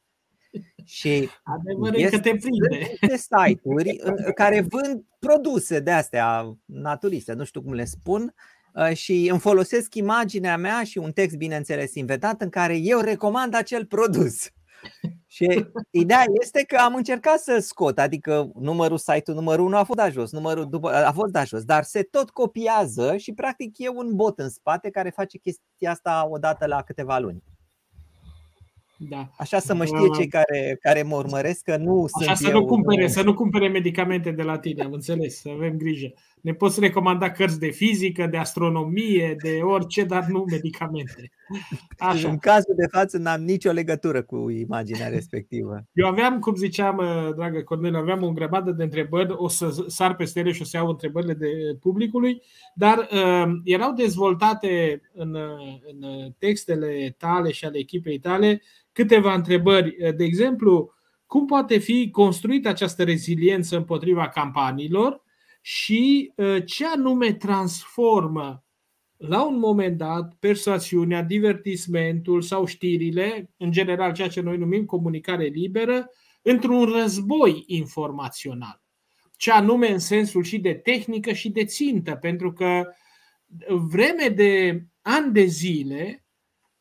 Și Adevărul că te prinde. site-uri uh, (laughs) care vând produse de astea naturiste, nu știu cum le spun, uh, și îmi folosesc imaginea mea și un text, bineînțeles, inventat în care eu recomand acel produs. Și ideea este că am încercat să scot, adică numărul site-ul numărul 1 a fost dat jos, numărul după a fost dat jos, dar se tot copiază și practic e un bot în spate care face chestia asta odată la câteva luni. Da. Așa să mă știe cei care, care mă urmăresc că nu Așa sunt să eu, nu cumpere, să nu cumpere medicamente de la tine, am înțeles, să avem grijă. Ne poți recomanda cărți de fizică, de astronomie, de orice, dar nu medicamente. Așa. În cazul de față n-am nicio legătură cu imaginea respectivă. Eu aveam, cum ziceam, uh, dragă Cornel, aveam o grămadă de întrebări, o să sar peste ele și o să iau întrebările de publicului, dar uh, erau dezvoltate în, uh, în textele tale și ale echipei tale câteva întrebări. De exemplu, cum poate fi construită această reziliență împotriva campaniilor și uh, ce anume transformă la un moment dat persoasiunea, divertismentul sau știrile, în general ceea ce noi numim comunicare liberă, într-un război informațional. Ce anume în sensul și de tehnică și de țintă, pentru că vreme de ani de zile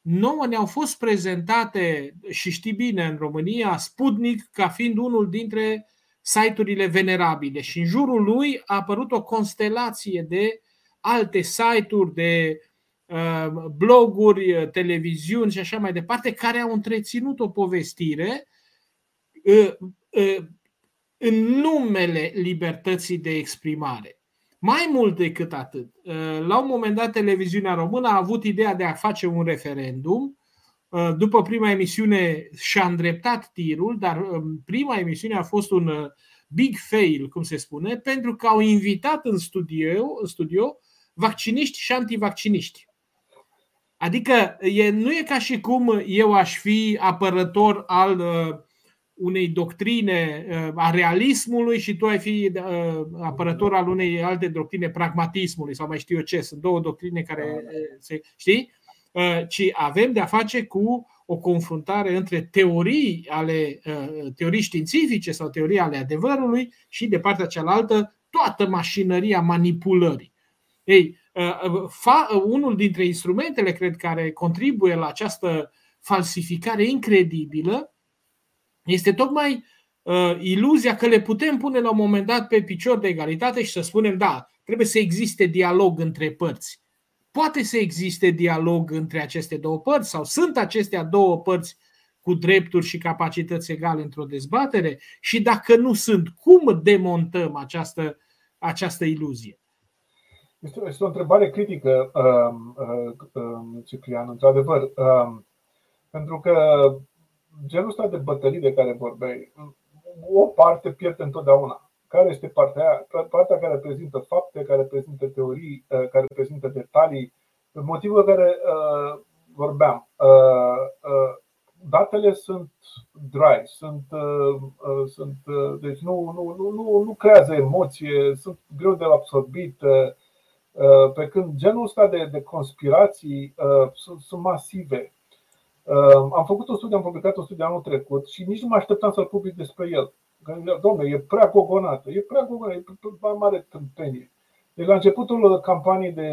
nouă ne-au fost prezentate, și știi bine, în România, Sputnik ca fiind unul dintre site-urile venerabile și în jurul lui a apărut o constelație de alte site-uri, de uh, bloguri, televiziuni și așa mai departe, care au întreținut o povestire uh, uh, în numele libertății de exprimare. Mai mult decât atât, la un moment dat televiziunea română a avut ideea de a face un referendum. După prima emisiune și-a îndreptat tirul, dar prima emisiune a fost un big fail, cum se spune, pentru că au invitat în studio, în studio vacciniști și antivacciniști. Adică e, nu e ca și cum eu aș fi apărător al uh, unei doctrine uh, a realismului și tu ai fi uh, apărător al unei alte doctrine pragmatismului sau mai știu eu ce, sunt două doctrine care da. se, știi? Ci avem de a face cu o confruntare între teorii ale teorii științifice sau teorii ale adevărului și de partea cealaltă toată mașinăria manipulării. Ei, fa, unul dintre instrumentele, cred, care contribuie la această falsificare incredibilă este tocmai uh, iluzia că le putem pune la un moment dat pe picior de egalitate și să spunem, da, trebuie să existe dialog între părți. Poate să existe dialog între aceste două părți sau sunt acestea două părți cu drepturi și capacități egale într-o dezbatere? Și dacă nu sunt, cum demontăm această, această iluzie? Este o întrebare critică, um, uh, um, Ciprian, într-adevăr, um, pentru că genul ăsta de bătălii de care vorbeai, o parte pierde întotdeauna. Care este partea aia? Partea care prezintă fapte, care prezintă teorii, uh, care prezintă detalii, motivul care uh, vorbeam. Uh, datele sunt dry, sunt, sunt deci nu, nu, nu, nu, nu creează emoție, sunt greu de absorbit. Pe când genul ăsta de, de conspirații sunt, sunt masive Ehm, am făcut un studiu, am publicat un studiu anul trecut și nici nu mă așteptam să-l public despre el. Domnule, e prea gogonată, e prea gogonată, e prea mare tâmpenie. De la începutul campaniei de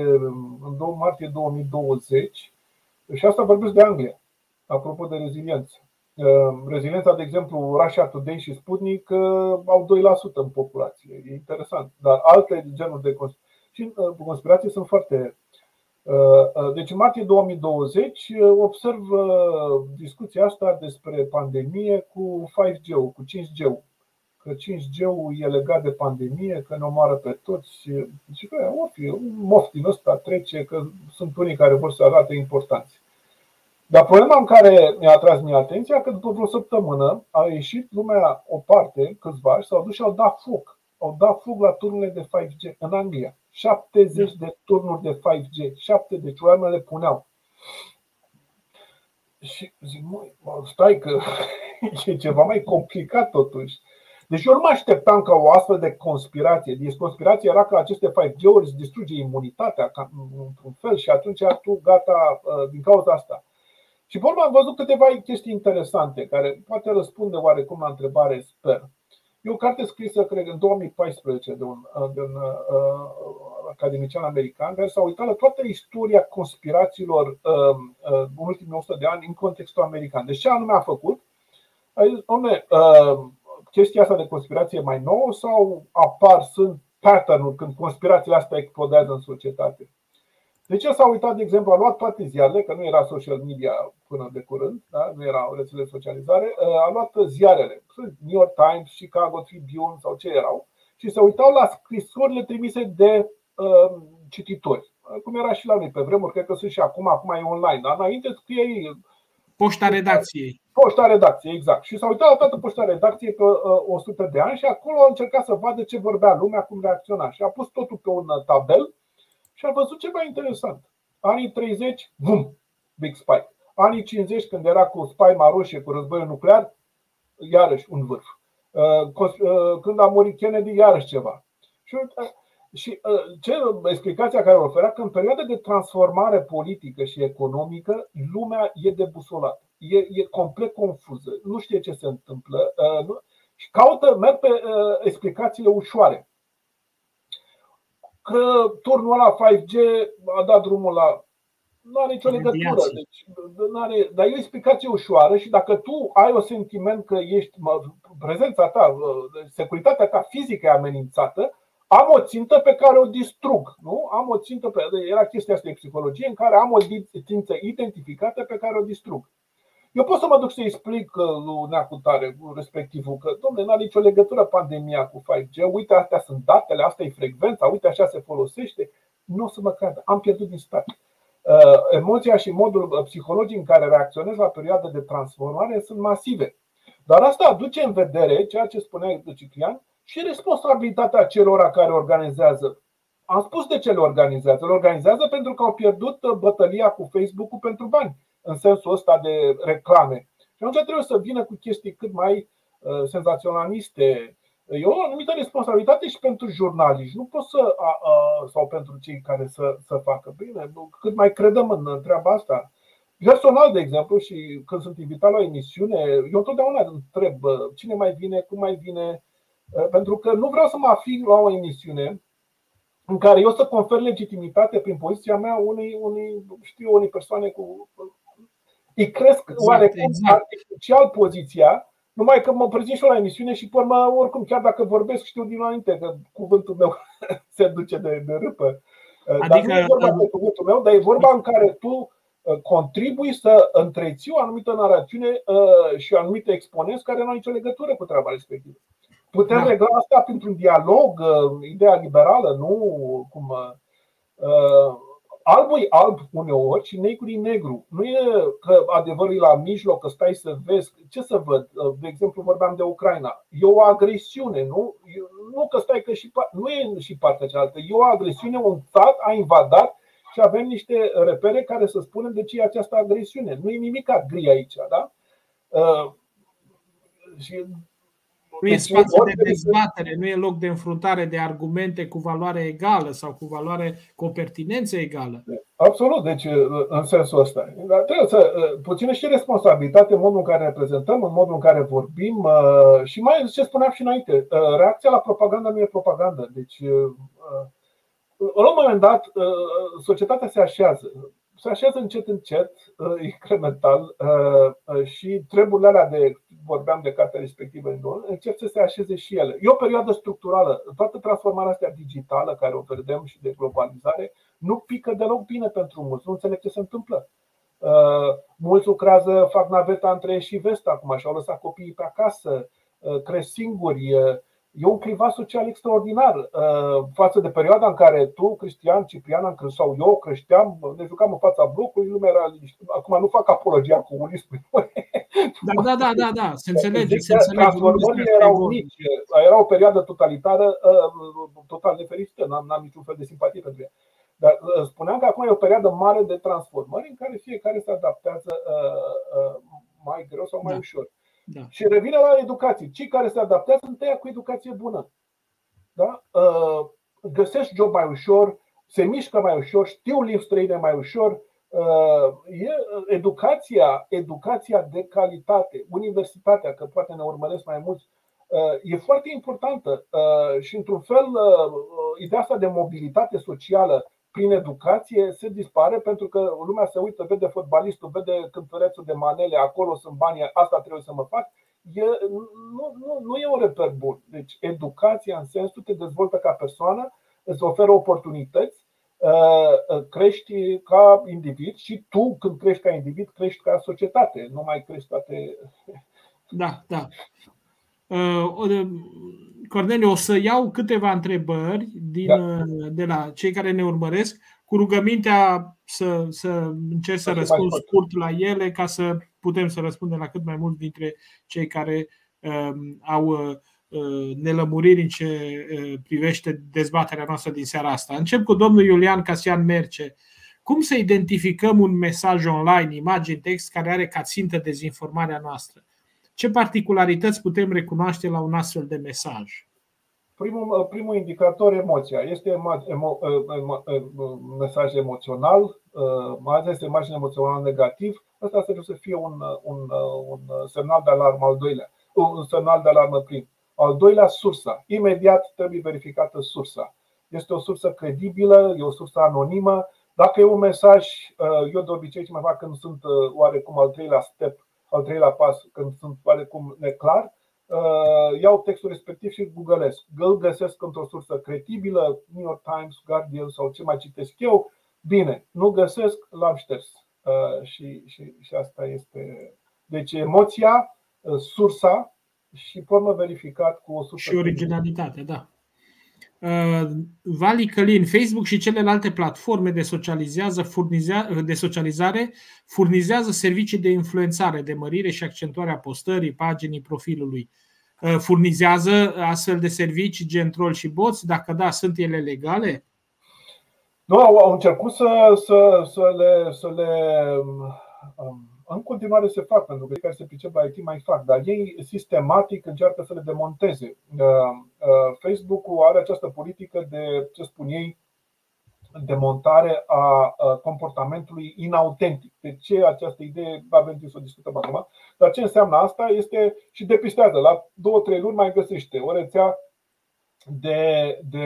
în 2 martie 2020, și asta vorbesc de Anglia, apropo de reziliență. Ehm, reziliența, de exemplu, Russia Today și Sputnik au 2% în populație. E interesant. Dar alte genuri de conspirații sunt foarte Uh, uh, deci în martie 2020 uh, observ discuția asta despre pandemie cu 5G-ul, cu 5G-ul. Că 5G-ul e legat de pandemie, că ne omoară pe toți. Și că o fi, un moft din ăsta trece, că sunt unii care vor să arate importanți. Dar problema în care mi-a atras mie atenția că după vreo săptămână a ieșit lumea o parte, câțiva, și s-au dus și au dat foc. Au dat foc la turnurile de 5G în Anglia. 70 de turnuri de 5G. 7 deci oamenii le puneau. Și zic, mă, stai că (laughs) e ceva mai complicat totuși. Deci eu nu mă așteptam ca o astfel de conspirație. Deci conspirația era că aceste 5G-uri îți distruge imunitatea într-un fel și atunci tu gata uh, din cauza asta. Și pe urmă am văzut câteva chestii interesante care poate răspunde oarecum la întrebare, sper. E o carte scrisă, cred, în 2014 de un, de un uh, academician american care s-a uitat la toată istoria conspirațiilor uh, uh, în ultimii 100 de ani în contextul american. Deci ce anume a făcut? A zis, uh, chestia asta de conspirație mai nouă sau apar, sunt pattern când conspirațiile astea explodează în societate? De ce s-a uitat, de exemplu, a luat toate ziarele, că nu era social media până de curând, da? nu erau rețele de socializare, a luat ziarele, New York Times, Chicago Tribune sau ce erau, și se uitau la scrisorile trimise de uh, cititori. Cum era și la noi pe vremuri, cred că sunt și acum, acum e online, dar înainte scriei Poșta redacției. Poșta redacției, exact. Și s-a uitat la toată poșta redacției pe uh, 100 de ani și acolo a încercat să vadă ce vorbea lumea, cum reacționa. Și a pus totul pe un tabel și a văzut ceva interesant. Anii 30, vum, Big Spike. Anii 50, când era cu spaima roșie, cu războiul nuclear, iarăși un vârf. Uh, uh, când a murit Kennedy, iarăși ceva. Și, uh, și ce explicația care o oferea că în perioada de transformare politică și economică, lumea e debusolată. E, e complet confuză. Nu știe ce se întâmplă. Și caută, merg pe explicațiile ușoare că turnul ăla 5G a dat drumul la. Nu are nicio legătură. Deci, are, dar e o explicație ușoară și dacă tu ai o sentiment că ești prezența ta, securitatea ta fizică e amenințată, am o țintă pe care o distrug. Nu? Am o țintă pe. Era chestia asta în psihologie în care am o țintă identificată pe care o distrug. Eu pot să mă duc să explic uh, lui Neacutare, respectivul, că, domnule, nu are nicio legătură pandemia cu 5G, uite, astea sunt datele, asta e frecvența, uite, așa se folosește. Nu o să mă creadă, am pierdut din start. Uh, emoția și modul uh, psihologic în care reacționez la perioada de transformare sunt masive. Dar asta aduce în vedere ceea ce spunea Ciprian și responsabilitatea celor care organizează. Am spus de ce le organizează. Le organizează pentru că au pierdut bătălia cu Facebook-ul pentru bani în sensul ăsta de reclame. Și atunci trebuie să vină cu chestii cât mai uh, senzaționaliste. E o anumită responsabilitate și pentru jurnaliști. Nu pot să, sau pentru cei care să, să facă bine, cât mai credem în treaba asta. Personal, de exemplu, și când sunt invitat la o emisiune, eu întotdeauna întreb cine mai vine, cum mai vine, uh, pentru că nu vreau să mă afig la o emisiune în care eu să confer legitimitate prin poziția mea unei, unei, știu, unei persoane cu îi cresc exact, oarecum exact. artificial poziția, numai că mă prezint și eu la emisiune și până oricum, chiar dacă vorbesc, știu dinainte că cuvântul meu (laughs) se duce de, de râpă. Adică, dar nu e vorba de cuvântul meu, dar e vorba în care tu uh, contribui să întreții o anumită narațiune uh, și o anumită exponență care nu au nicio legătură cu treaba respectivă. Putem da. regla asta printr-un dialog, uh, ideea liberală, nu cum albul e alb uneori și negru e negru. Nu e că adevărul e la mijloc, că stai să vezi. Ce să văd? De exemplu, vorbeam de Ucraina. E o agresiune, nu? Nu că stai că și nu e și partea cealaltă. E o agresiune, un stat a invadat și avem niște repere care să spunem de ce e această agresiune. Nu e nimic gri aici, da? Uh, și nu e spațiu de dezbatere, nu e loc de înfruntare de argumente cu valoare egală sau cu valoare cu o pertinență egală. Absolut, deci în sensul ăsta. Dar trebuie să puțină și responsabilitate în modul în care reprezentăm, în modul în care vorbim și mai ales ce spuneam și înainte, reacția la propaganda nu e propagandă. Deci, la un moment dat, societatea se așează se așează încet, încet, incremental și treburile alea de vorbeam de cartea respectivă în încep să se așeze și ele. E o perioadă structurală. Toată transformarea asta digitală care o vedem și de globalizare nu pică deloc bine pentru mulți. Nu înțeleg ce se întâmplă. Uh, mulți lucrează, fac naveta între și vest acum și au lăsat copiii pe acasă, uh, cresc singuri. Uh, e un clivat social extraordinar față de perioada în care tu, Cristian, Ciprian, sau eu creșteam, ne jucam în fața blocului, lumea era Acum nu fac apologia comunismului, Da, da, da, da, da. se înțelege. Se înțelege transformările erau mici. Era o perioadă totalitară total nefericită. N-am, n-am niciun fel de simpatie pentru ea. Dar spuneam că acum e o perioadă mare de transformări în care fiecare se adaptează mai greu sau mai da. ușor. Da. Și revine la educație. Cei care se adaptează sunt ăia cu educație bună. Da? Găsești job mai ușor, se mișcă mai ușor, știu limbi străine mai ușor, e educația, educația de calitate, universitatea, că poate ne urmăresc mai mulți, e foarte importantă și într-un fel ideea asta de mobilitate socială prin educație se dispare pentru că lumea se uită, vede fotbalistul, vede cântărețul de manele, acolo sunt banii, asta trebuie să mă fac. E, nu, nu, nu e un reper bun. Deci educația în sensul te dezvoltă ca persoană, îți oferă oportunități, uh, uh, crești ca individ și tu când crești ca individ crești ca societate, nu mai crești toate. Da, da. Uh, Corneliu, o să iau câteva întrebări din, da. de la cei care ne urmăresc, cu rugămintea să, să încerc să răspund scurt la ele ca să putem să răspundem la cât mai mulți dintre cei care uh, au uh, nelămuriri în ce uh, privește dezbaterea noastră din seara asta. Încep cu domnul Iulian Casian Merce. Cum să identificăm un mesaj online, imagine, text, care are ca țintă dezinformarea noastră? Ce particularități putem recunoaște la un astfel de mesaj? Primul, primul indicator, emoția. Este emo, emo, emo, mesaj emoțional, mai ales imagine emoțional negativ. Asta trebuie să fie un, un, un semnal de alarmă al doilea, un semnal de alarmă prim. Al doilea, sursa. Imediat trebuie verificată sursa. Este o sursă credibilă, e o sursă anonimă. Dacă e un mesaj, eu de obicei ce mai fac când sunt oarecum al treilea step al treilea pas, când sunt oarecum neclar, uh, iau textul respectiv și googlesc. Îl găsesc într-o sursă credibilă, New York Times, Guardian sau ce mai citesc eu. Bine, nu găsesc, l-am șters. Uh, și, și, și asta este. Deci emoția, uh, sursa și formă verificat cu o sursă. Și originalitate, da. Uh, Vali Călin, Facebook și celelalte platforme de, socializează, de socializare furnizează servicii de influențare, de mărire și accentuare a postării, paginii, profilului. Uh, furnizează astfel de servicii gen troll și boți? Dacă da, sunt ele legale? Nu, au început să, să, să le, să le um, în continuare se fac, pentru că cei care se pricep la IT mai fac, dar ei sistematic încearcă să le demonteze. Uh, uh, Facebook-ul are această politică de, ce spun ei, demontare a comportamentului inautentic. De ce această idee avem să o discutăm acum? Dar ce înseamnă asta este și depistează. La două, trei luni mai găsește o rețea de, de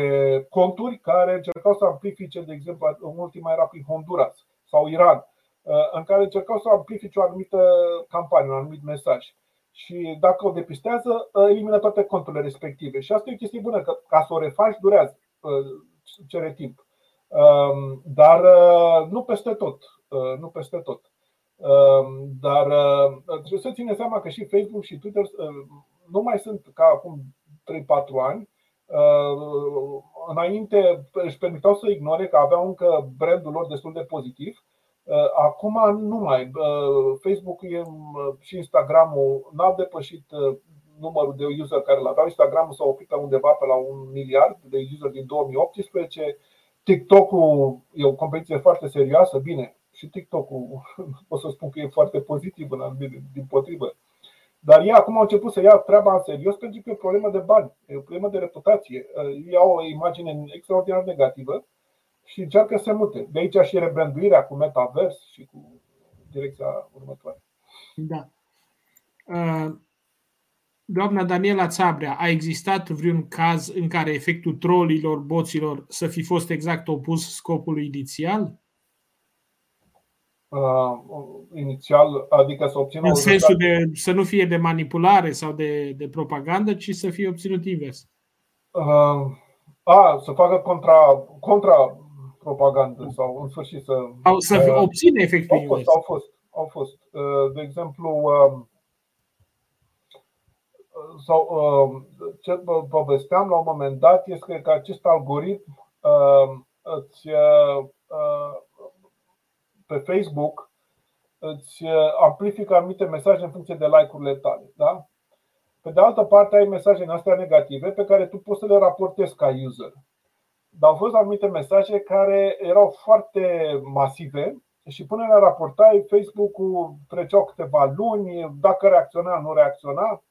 conturi care încercau să amplifice, de exemplu, în ultima era prin Honduras sau Iran Uh, în care încercau să amplifice o anumită campanie, un anumit mesaj. Și dacă o depistează, uh, elimină toate conturile respective. Și asta e o chestie bună, că ca să o refaci durează, uh, cere timp. Um, dar nu peste tot. Nu peste tot. Um, dar trebuie să ține seama că și Facebook și Twitter nu mai sunt ca acum 3-4 ani. Înainte își permiteau să ignore că aveau încă brandul lor destul de pozitiv Uh, acum nu mai. Uh, Facebook și Instagramul n-au depășit uh, numărul de user care l-aveau. Instagramul s-a oprit pe undeva pe la un miliard de user din 2018. TikTok-ul e o competiție foarte serioasă. Bine, și TikTok-ul (laughs) pot să spun că e foarte pozitiv din potrivă. Dar ei acum au început să ia treaba în serios pentru că e o problemă de bani, e o problemă de reputație. Ei au o imagine extraordinar negativă și încearcă să mute. De aici și rebranduirea cu metavers și cu direcția următoare. Da. Uh, doamna Daniela Țabrea, a existat vreun caz în care efectul trolilor, boților să fi fost exact opus scopului inițial? Uh, inițial, adică să obțină. În sensul de să nu fie de manipulare sau de, de propagandă, ci să fie obținut invers. Uh, a, să facă contra, contra propagandă sau în sfârșit să. Au să uh, obține efectiv. Au fost, au fost, au fost. Uh, de exemplu, um, sau ce povesteam la un moment dat este că acest algoritm um, îți, uh, pe Facebook îți amplifică anumite mesaje în funcție de like-urile tale. Da? Pe de altă parte, ai mesajele astea negative pe care tu poți să le raportezi ca user. Dar au fost anumite mesaje care erau foarte masive și până le raportai, Facebook-ul treceau câteva luni, dacă reacționa, nu reacționa.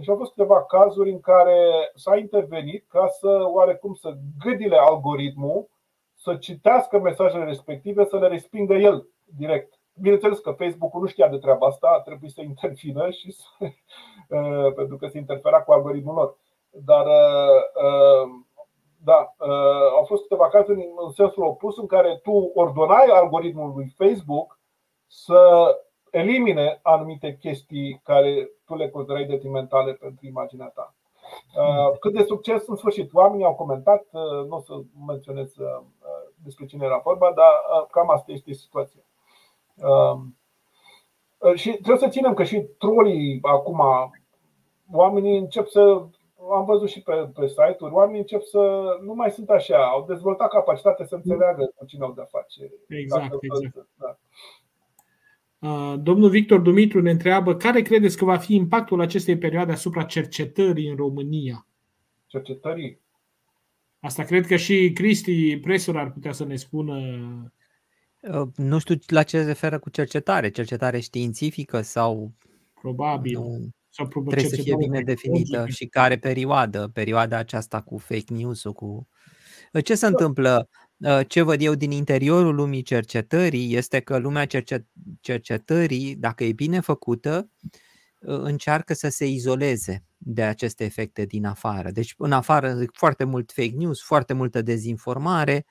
Și au fost câteva cazuri în care s-a intervenit ca să oarecum să gâdile algoritmul să citească mesajele respective, să le respingă el direct. Bineînțeles că Facebook-ul nu știa de treaba asta, a trebuit să intervină și să, (laughs) pentru că se interfera cu algoritmul lor. Dar da, uh, au fost câteva cazuri în sensul opus în care tu ordonai algoritmul lui Facebook să elimine anumite chestii care tu le considerai detrimentale pentru imaginea ta. Uh, cât de succes în sfârșit. Oamenii au comentat, uh, nu o să menționez despre cine era vorba, dar cam asta este situația. Și trebuie să ținem că și trolii acum, oamenii încep să am văzut și pe, pe site-uri, oamenii încep să nu mai sunt așa, au dezvoltat capacitatea să înțeleagă cu cine au de-a face. Exact, exact. Da. Domnul Victor Dumitru ne întreabă care credeți că va fi impactul acestei perioade asupra cercetării în România? Cercetării? Asta cred că și Cristi Presor ar putea să ne spună. Nu știu la ce se referă cu cercetare, cercetare științifică sau. Probabil. Nu. Sau Trebuie să fie bine definită și care perioadă, perioada aceasta cu fake news-ul, cu... Ce se da. întâmplă? Ce văd eu din interiorul lumii cercetării este că lumea cercetării, dacă e bine făcută, încearcă să se izoleze de aceste efecte din afară. Deci în afară foarte mult fake news, foarte multă dezinformare,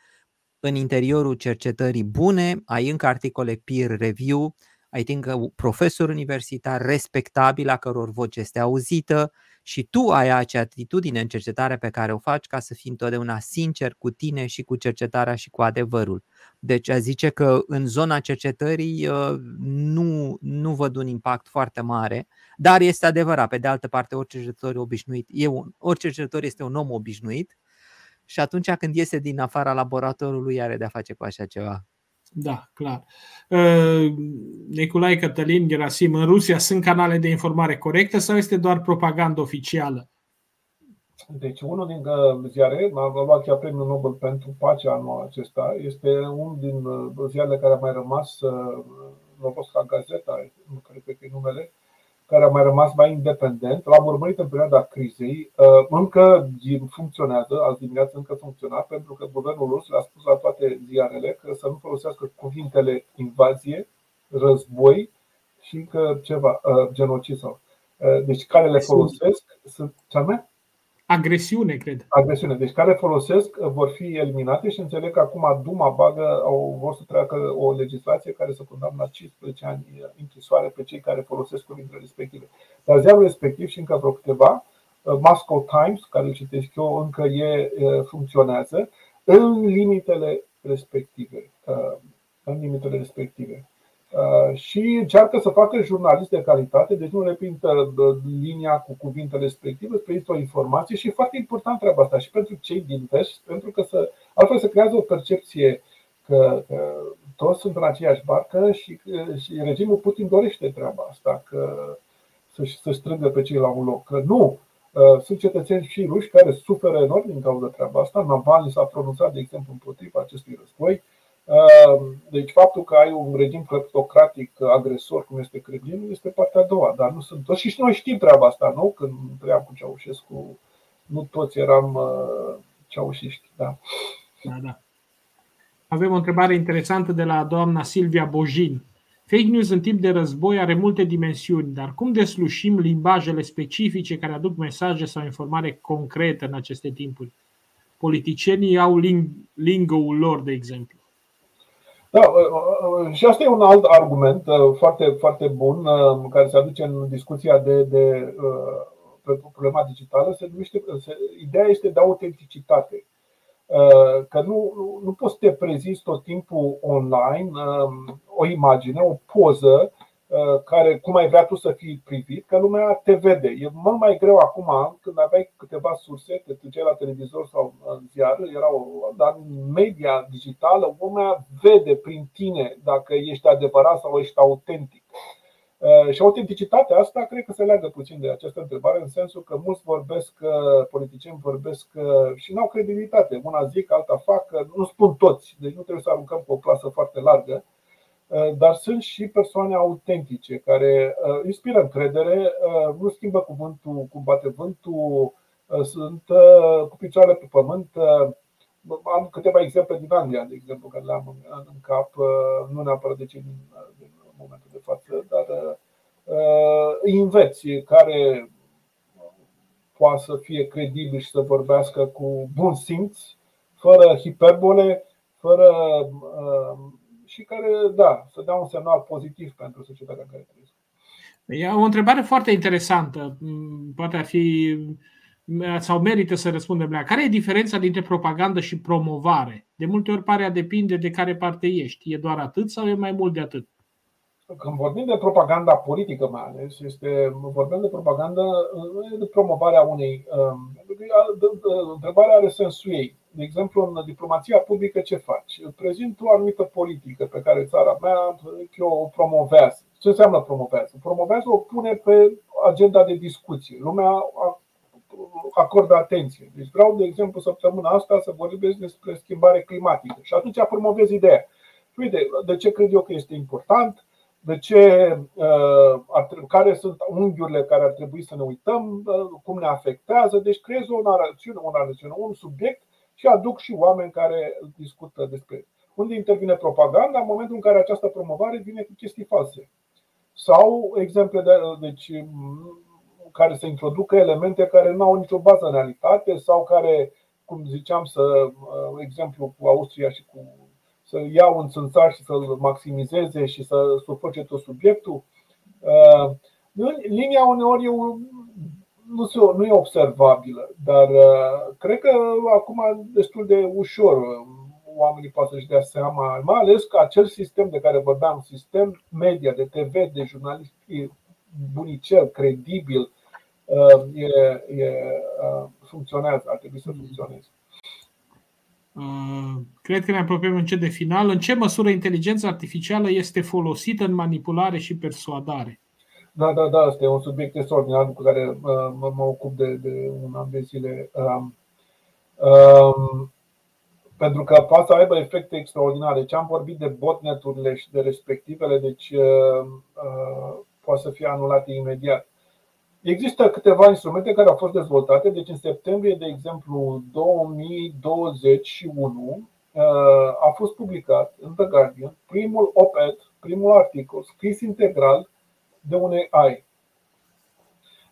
în interiorul cercetării bune, ai încă articole peer review, ai încă profesor universitar respectabil a căror voce este auzită și tu ai acea atitudine în cercetarea pe care o faci ca să fii întotdeauna sincer cu tine și cu cercetarea și cu adevărul. Deci a zice că în zona cercetării uh, nu, nu văd un impact foarte mare, dar este adevărat. Pe de altă parte, orice cercetător obișnuit, e un, orice cercetător este un om obișnuit și atunci când iese din afara laboratorului are de-a face cu așa ceva. Da, clar. Uh, Nicolae Cătălin Gerasim, în Rusia sunt canale de informare corectă sau este doar propagandă oficială? Deci unul din uh, ziare, a luat chiar premiul Nobel pentru pace anul acesta, este unul din uh, ziarele care a mai rămas, Novoska Gazeta, nu cred că e numele, care a mai rămas mai independent. L-am urmărit în perioada crizei. Uh, încă funcționează, azi dimineață încă funcționa, pentru că guvernul rus le-a spus la toate ziarele că să nu folosească cuvintele invazie, război și că ceva, uh, genocid sau. Uh, deci care le folosesc sunt ce Agresiune, cred. Agresiune. Deci care folosesc vor fi eliminate și înțeleg că acum Duma bagă, au, vor să treacă o legislație care să condamnă la 15 ani închisoare pe cei care folosesc cuvintele respective. Dar ziarul respectiv și încă vreo câteva, uh, Moscow Times, care îl citesc eu, încă e, funcționează în limitele respective. Uh, în limitele respective. Uh, și încearcă să facă jurnalist de calitate, deci nu repintă uh, linia cu cuvintele respective, prezintă o informație și e foarte important treaba asta și pentru cei din test, pentru că să, altfel se creează o percepție că, că toți sunt în aceeași barcă și, și regimul Putin dorește treaba asta, că să-și, să strângă pe cei la un loc. Că nu, uh, sunt cetățeni și ruși care suferă enorm din cauza treaba asta. Navalny s-a pronunțat, de exemplu, împotriva acestui război. Ehm, deci faptul că ai un regim cleptocratic agresor, cum este Kremlin, este partea a doua, dar nu sunt toți. Și noi știm treaba asta, nu? Când trăiam cu Ceaușescu, nu toți eram uh, ceaușiști. Da. Da, da. Avem o întrebare interesantă de la doamna Silvia Bojin. Fake news în timp de război are multe dimensiuni, dar cum deslușim limbajele specifice care aduc mesaje sau informare concretă în aceste timpuri? Politicienii au ling- lingo-ul lor, de exemplu. Da, uh, uh, și asta e un alt argument uh, foarte, foarte bun care se aduce în discuția de, de problema digitală. Se numește, se, ideea este de autenticitate. Că nu, nu, nu poți să te prezinți tot timpul online o imagine, o poză Uh, care, cum ai vrea tu să fii privit, că lumea te vede. E mult mai greu acum, când aveai câteva surse, te duceai la televizor sau în ziar, era o, dar în media digitală, lumea vede prin tine dacă ești adevărat sau ești autentic. Uh, și autenticitatea asta cred că se leagă puțin de această întrebare, în sensul că mulți vorbesc, uh, politicieni vorbesc și nu au credibilitate. Una zic, alta fac, nu spun toți, deci nu trebuie să aruncăm pe o plasă foarte largă Uh, dar sunt și persoane autentice care uh, inspiră încredere, uh, nu schimbă cuvântul cum bate vântul, sunt cu picioarele pe pământ. Am câteva exemple din Anglia, de exemplu, care le am în cap, nu neapărat de cei din, din momentul de față, dar îi înveți care poate să fie credibil și să vorbească cu bun simț, fără hiperbole, fără și care, da, să dea un semnal pozitiv pentru societatea în care trăiesc. E o întrebare foarte interesantă. Mm, poate ar fi sau merită să răspundem la care e diferența dintre propagandă și promovare? De multe ori pare a depinde de care parte ești. E doar atât sau e mai mult de atât? Când vorbim de propaganda politică mai ales, este, vorbim de propaganda de promovarea unei. Um, întrebarea are sensul ei. De exemplu, în diplomația publică ce faci? Prezint o anumită politică pe care țara mea o promovează. Ce înseamnă promovează? Promovează o pune pe agenda de discuție. Lumea acordă atenție. Deci vreau, de exemplu, săptămâna asta să vorbesc despre schimbare climatică. Și atunci promovez ideea. Uite, de ce cred eu că este important? de ce, uh, care sunt unghiurile care ar trebui să ne uităm, uh, cum ne afectează. Deci creez o narațiune, o narațiune, un subiect și aduc și oameni care discută despre el. Unde intervine propaganda? În momentul în care această promovare vine cu chestii false. Sau exemple de, deci, care să introducă elemente care nu au nicio bază în realitate sau care, cum ziceam, să, uh, exemplu cu Austria și cu să iau un țânțar și să-l maximizeze și să sufoce tot subiectul. Uh, linia uneori nu, se, nu e observabilă, dar uh, cred că acum destul de ușor uh, oamenii pot să-și dea seama, mai ales că acel sistem de care vorbeam, sistem media, de TV, de jurnalist bunicel, credibil, e, e, funcționează, ar trebui să funcționeze. Uh, cred că ne apropiem încet de final. În ce măsură inteligența artificială este folosită în manipulare și persuadare? Da, da, da, asta e un subiect extraordinar cu care uh, mă, mă ocup de, de un an de zile. Um, um, pentru că poate să aibă efecte extraordinare. Ce am vorbit de botneturile și de respectivele, deci uh, uh, poate să fie anulate imediat. Există câteva instrumente care au fost dezvoltate, deci în septembrie, de exemplu, 2021, uh, a fost publicat în The Guardian primul op-ed, primul articol scris integral de un AI.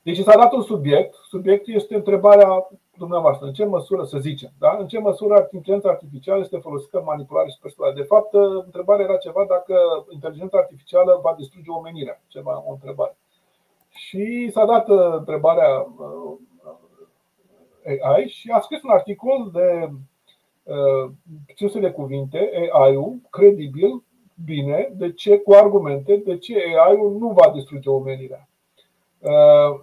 Deci s-a dat un subiect, subiectul este întrebarea dumneavoastră, în ce măsură, să zicem, da? în ce măsură inteligența artificială este folosită în manipulare și persoane. De fapt, întrebarea era ceva dacă inteligența artificială va distruge omenirea, ceva, o întrebare. Și s-a dat uh, întrebarea uh, AI și a scris un articol de uh, de cuvinte, AI-ul, credibil, bine, de ce, cu argumente, de ce AI-ul nu va distruge omenirea.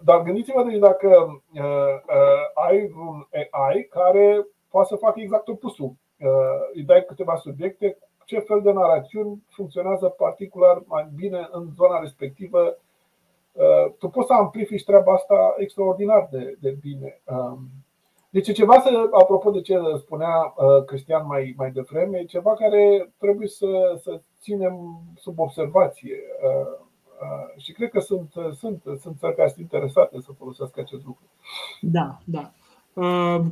Dar gândiți-vă deci dacă ai un AI care poate să facă exact opusul. Îi dai câteva subiecte, ce fel de narațiuni funcționează particular mai bine în zona respectivă Uh, tu poți să amplifici treaba asta extraordinar de, de bine. Um, deci ceva să, apropo de ce spunea uh, Cristian mai, mai devreme, e ceva care trebuie să, să ținem sub observație. Uh, și cred că sunt, sunt, sunt țări care sunt interesate să folosească acest lucru. Da, da.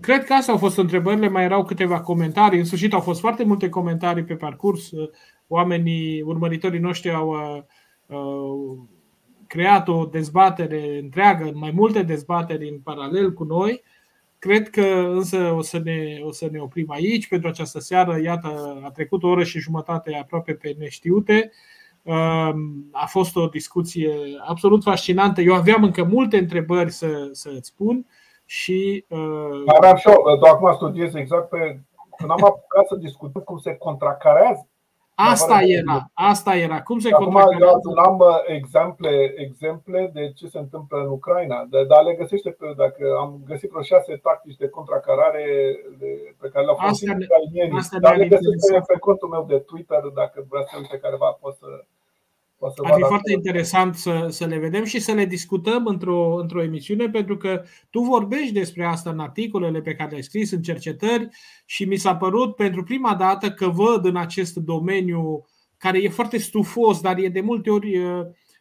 Cred că astea au fost întrebările, mai erau câteva comentarii. În sfârșit au fost foarte multe comentarii pe parcurs. Oamenii, urmăritorii noștri au creat o dezbatere întreagă, mai multe dezbateri în paralel cu noi. Cred că însă o să, ne, o să ne oprim aici pentru această seară. Iată, a trecut o oră și jumătate aproape pe neștiute. A fost o discuție absolut fascinantă. Eu aveam încă multe întrebări să, să îți spun și. Uh, Dar și eu, acum studiez exact pe. Când am apucat să discutăm cum se contracarează Asta era, asta era. Cum se Acum eu am uh, exemple, exemple de ce se întâmplă în Ucraina, dar le găsește pe, dacă am găsit vreo șase tactici de contracarare pe care le-au folosit ucrainienii, dar le găsesc pe, pe contul meu de Twitter, dacă vrea să uite careva, pot să ar fi foarte interesant să, să le vedem și să le discutăm într-o, într-o emisiune, pentru că tu vorbești despre asta în articolele pe care le-ai scris, în cercetări, și mi s-a părut pentru prima dată că văd în acest domeniu, care e foarte stufos, dar e de multe ori uh,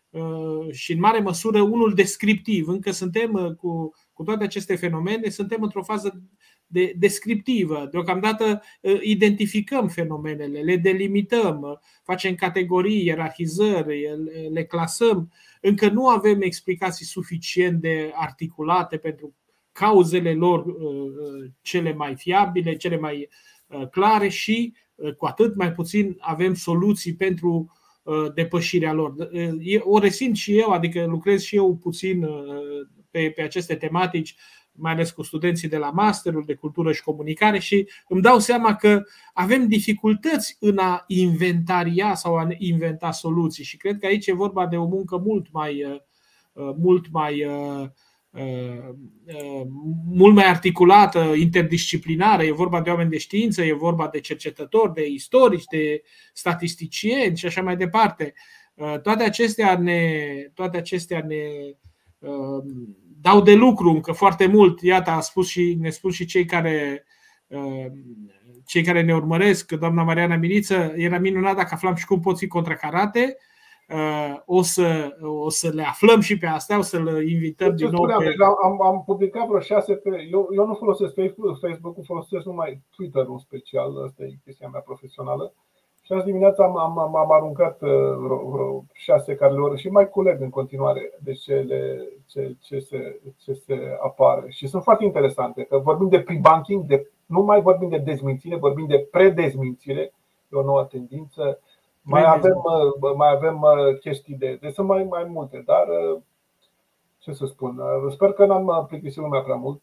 uh, și în mare măsură unul descriptiv. Încă suntem uh, cu, cu toate aceste fenomene, suntem într-o fază de, descriptivă. Deocamdată ă, identificăm fenomenele, le delimităm, facem categorii, ierarhizări, le clasăm. Încă nu avem explicații suficient de articulate pentru cauzele lor ă, ă, cele mai fiabile, cele mai clare și cu atât mai puțin avem soluții pentru depășirea lor. O resimt și eu, adică lucrez și eu puțin pe, pe aceste tematici mai ales cu studenții de la masterul de cultură și comunicare și îmi dau seama că avem dificultăți în a inventaria sau a inventa soluții și cred că aici e vorba de o muncă mult mai uh, uh, mult mai uh, mult mai articulată, interdisciplinară, e vorba de oameni de știință, e vorba de cercetători, de istorici, de statisticieni și așa mai departe. Toate acestea ne, toate acestea ne dau de lucru încă foarte mult. Iată, a spus și, ne spus și cei care, uh, cei care ne urmăresc, doamna Mariana Miriță, era minunat dacă aflam și cum pot fi contracarate. Uh, o să, o să le aflăm și pe astea, o să le invităm din nou. Pe... Am, am publicat vreo șase pe. Eu, eu nu folosesc Facebook-ul, folosesc numai Twitter-ul special, asta e chestia mea profesională. Și azi dimineața am, am, am aruncat uh, vreo, vreo șase carleori și mai culeg în continuare de ce, le, ce, ce, se, ce se apare. Și sunt foarte interesante, că vorbim de pre-banking, de, nu mai vorbim de dezmințire, vorbim de predezmințire, e o nouă tendință. Mai avem, uh, mai avem uh, chestii de. Deci sunt mai, mai multe, dar ce să spun, sper că n-am plictisit lumea prea mult.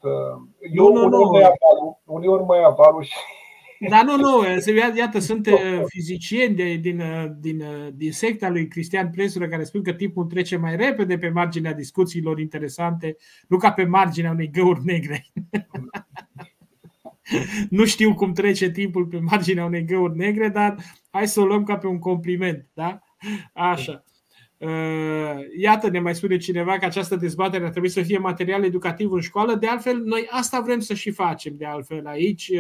Eu nu, nu, uneori, nu. uneori mai avalu și da, nu, nu. Iată, sunt uh, fizicieni de, din, uh, din, uh, din secta lui Cristian Presură care spun că timpul trece mai repede pe marginea discuțiilor interesante, nu ca pe marginea unei găuri negre. (laughs) nu știu cum trece timpul pe marginea unei găuri negre, dar hai să o luăm ca pe un compliment. Da? Așa. Iată, ne mai spune cineva că această dezbatere ar trebui să fie material educativ în școală. De altfel, noi asta vrem să și facem de altfel aici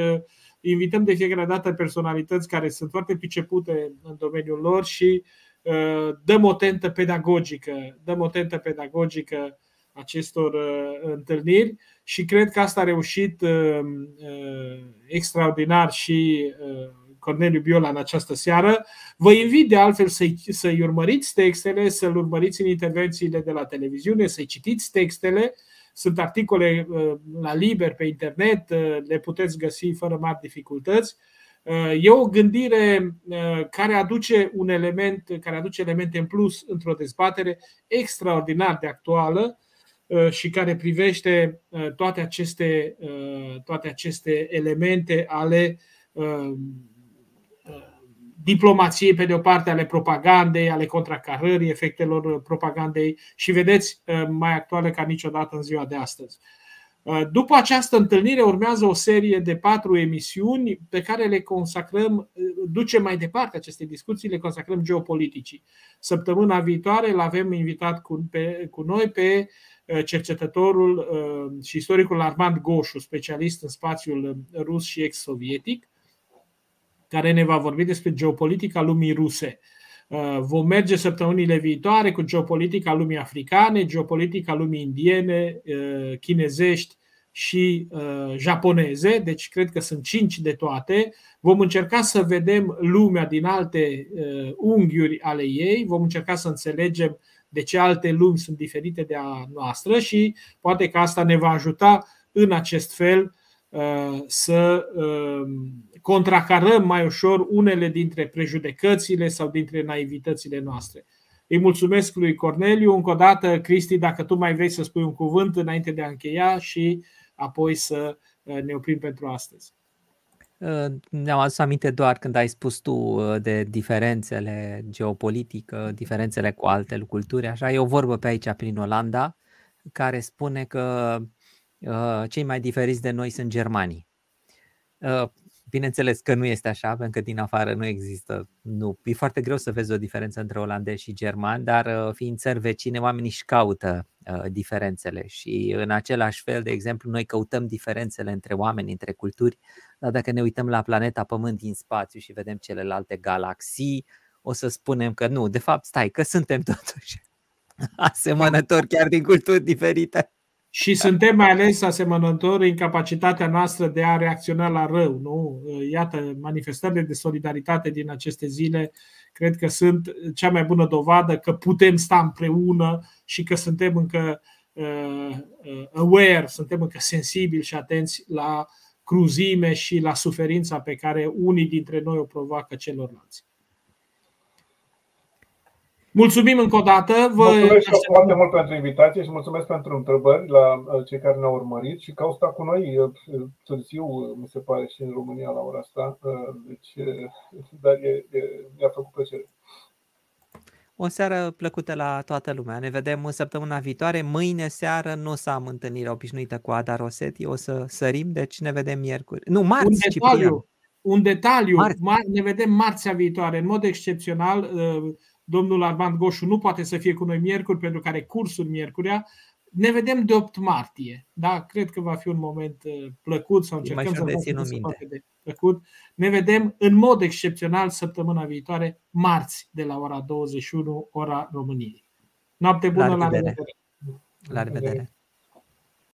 invităm de fiecare dată personalități care sunt foarte pricepute în domeniul lor și uh, dăm o tentă pedagogică, dăm o tentă pedagogică acestor uh, întâlniri și cred că asta a reușit uh, extraordinar și Corneliu Biola în această seară. Vă invit de altfel să-i, să-i urmăriți textele, să-l urmăriți în intervențiile de la televiziune, să-i citiți textele sunt articole uh, la liber pe internet, uh, le puteți găsi fără mari dificultăți. Uh, e o gândire care aduce un element, care aduce elemente în plus într-o dezbatere extraordinar de actuală și care privește toate aceste, toate aceste elemente ale diplomației, pe de o parte, ale propagandei, ale contracarării, efectelor propagandei și vedeți, uh, mai actuale ca niciodată în ziua de astăzi. Uh, după această întâlnire urmează o serie de patru emisiuni pe care le consacrăm, uh, ducem mai departe aceste discuții, le consacrăm geopoliticii. Săptămâna viitoare îl avem invitat cu, pe, cu noi pe cercetătorul și istoricul Armand Goșu, specialist în spațiul rus și ex-sovietic care ne va vorbi despre geopolitica lumii ruse. Uh, vom merge săptămânile viitoare cu geopolitica lumii africane, geopolitica lumii indiene, uh, chinezești și uh, japoneze, deci cred că sunt cinci de toate. Vom încerca să vedem lumea din alte unghiuri ale ei, vom încerca să înțelegem de ce alte lumi sunt diferite de a noastră și poate că asta ne va ajuta în acest fel să contracarăm mai ușor unele dintre prejudecățile sau dintre naivitățile noastre. Îi mulțumesc lui Corneliu. Încă o dată, Cristi, dacă tu mai vrei să spui un cuvânt înainte de a încheia și apoi să uh, ne oprim pentru astăzi. Ne-am adus aminte doar când ai spus tu de diferențele geopolitică, diferențele cu alte culturi, așa e o vorbă pe aici prin Olanda care spune că cei mai diferiți de noi sunt germanii. Bineînțeles că nu este așa, pentru că din afară nu există. Nu. E foarte greu să vezi o diferență între olandezi și germani, dar uh, fiind țări vecine, oamenii își caută uh, diferențele și în același fel, de exemplu, noi căutăm diferențele între oameni, între culturi, dar dacă ne uităm la planeta Pământ din spațiu și vedem celelalte galaxii, o să spunem că nu, de fapt, stai, că suntem totuși (laughs) asemănători chiar din culturi diferite și suntem mai ales asemănători în capacitatea noastră de a reacționa la rău. Nu? Iată, manifestările de solidaritate din aceste zile cred că sunt cea mai bună dovadă că putem sta împreună și că suntem încă uh, uh, aware, suntem încă sensibili și atenți la cruzime și la suferința pe care unii dintre noi o provoacă celorlalți. Mulțumim încă o dată. Vă mulțumesc și foarte mult pentru invitație și mulțumesc pentru întrebări la uh, cei care ne-au urmărit și că au stat cu noi uh, târziu, uh, mi se pare, și în România la ora asta. Deci, dar e, e, mi-a făcut plăcere. O seară plăcută la toată lumea. Ne vedem în săptămâna viitoare. Mâine seară nu o să am întâlnirea obișnuită cu Ada Rosetti. O să sărim, deci ne vedem miercuri. Nu, marți, un detaliu, un detaliu. Marți. ne vedem marțea viitoare. În mod excepțional, domnul Armand Goșu nu poate să fie cu noi miercuri pentru că are cursul miercurea. Ne vedem de 8 martie. Da, cred că va fi un moment uh, plăcut sau încercăm să vedem de plăcut. Ne vedem în mod excepțional săptămâna viitoare, marți, de la ora 21, ora României. Noapte bună, la revedere! La revedere!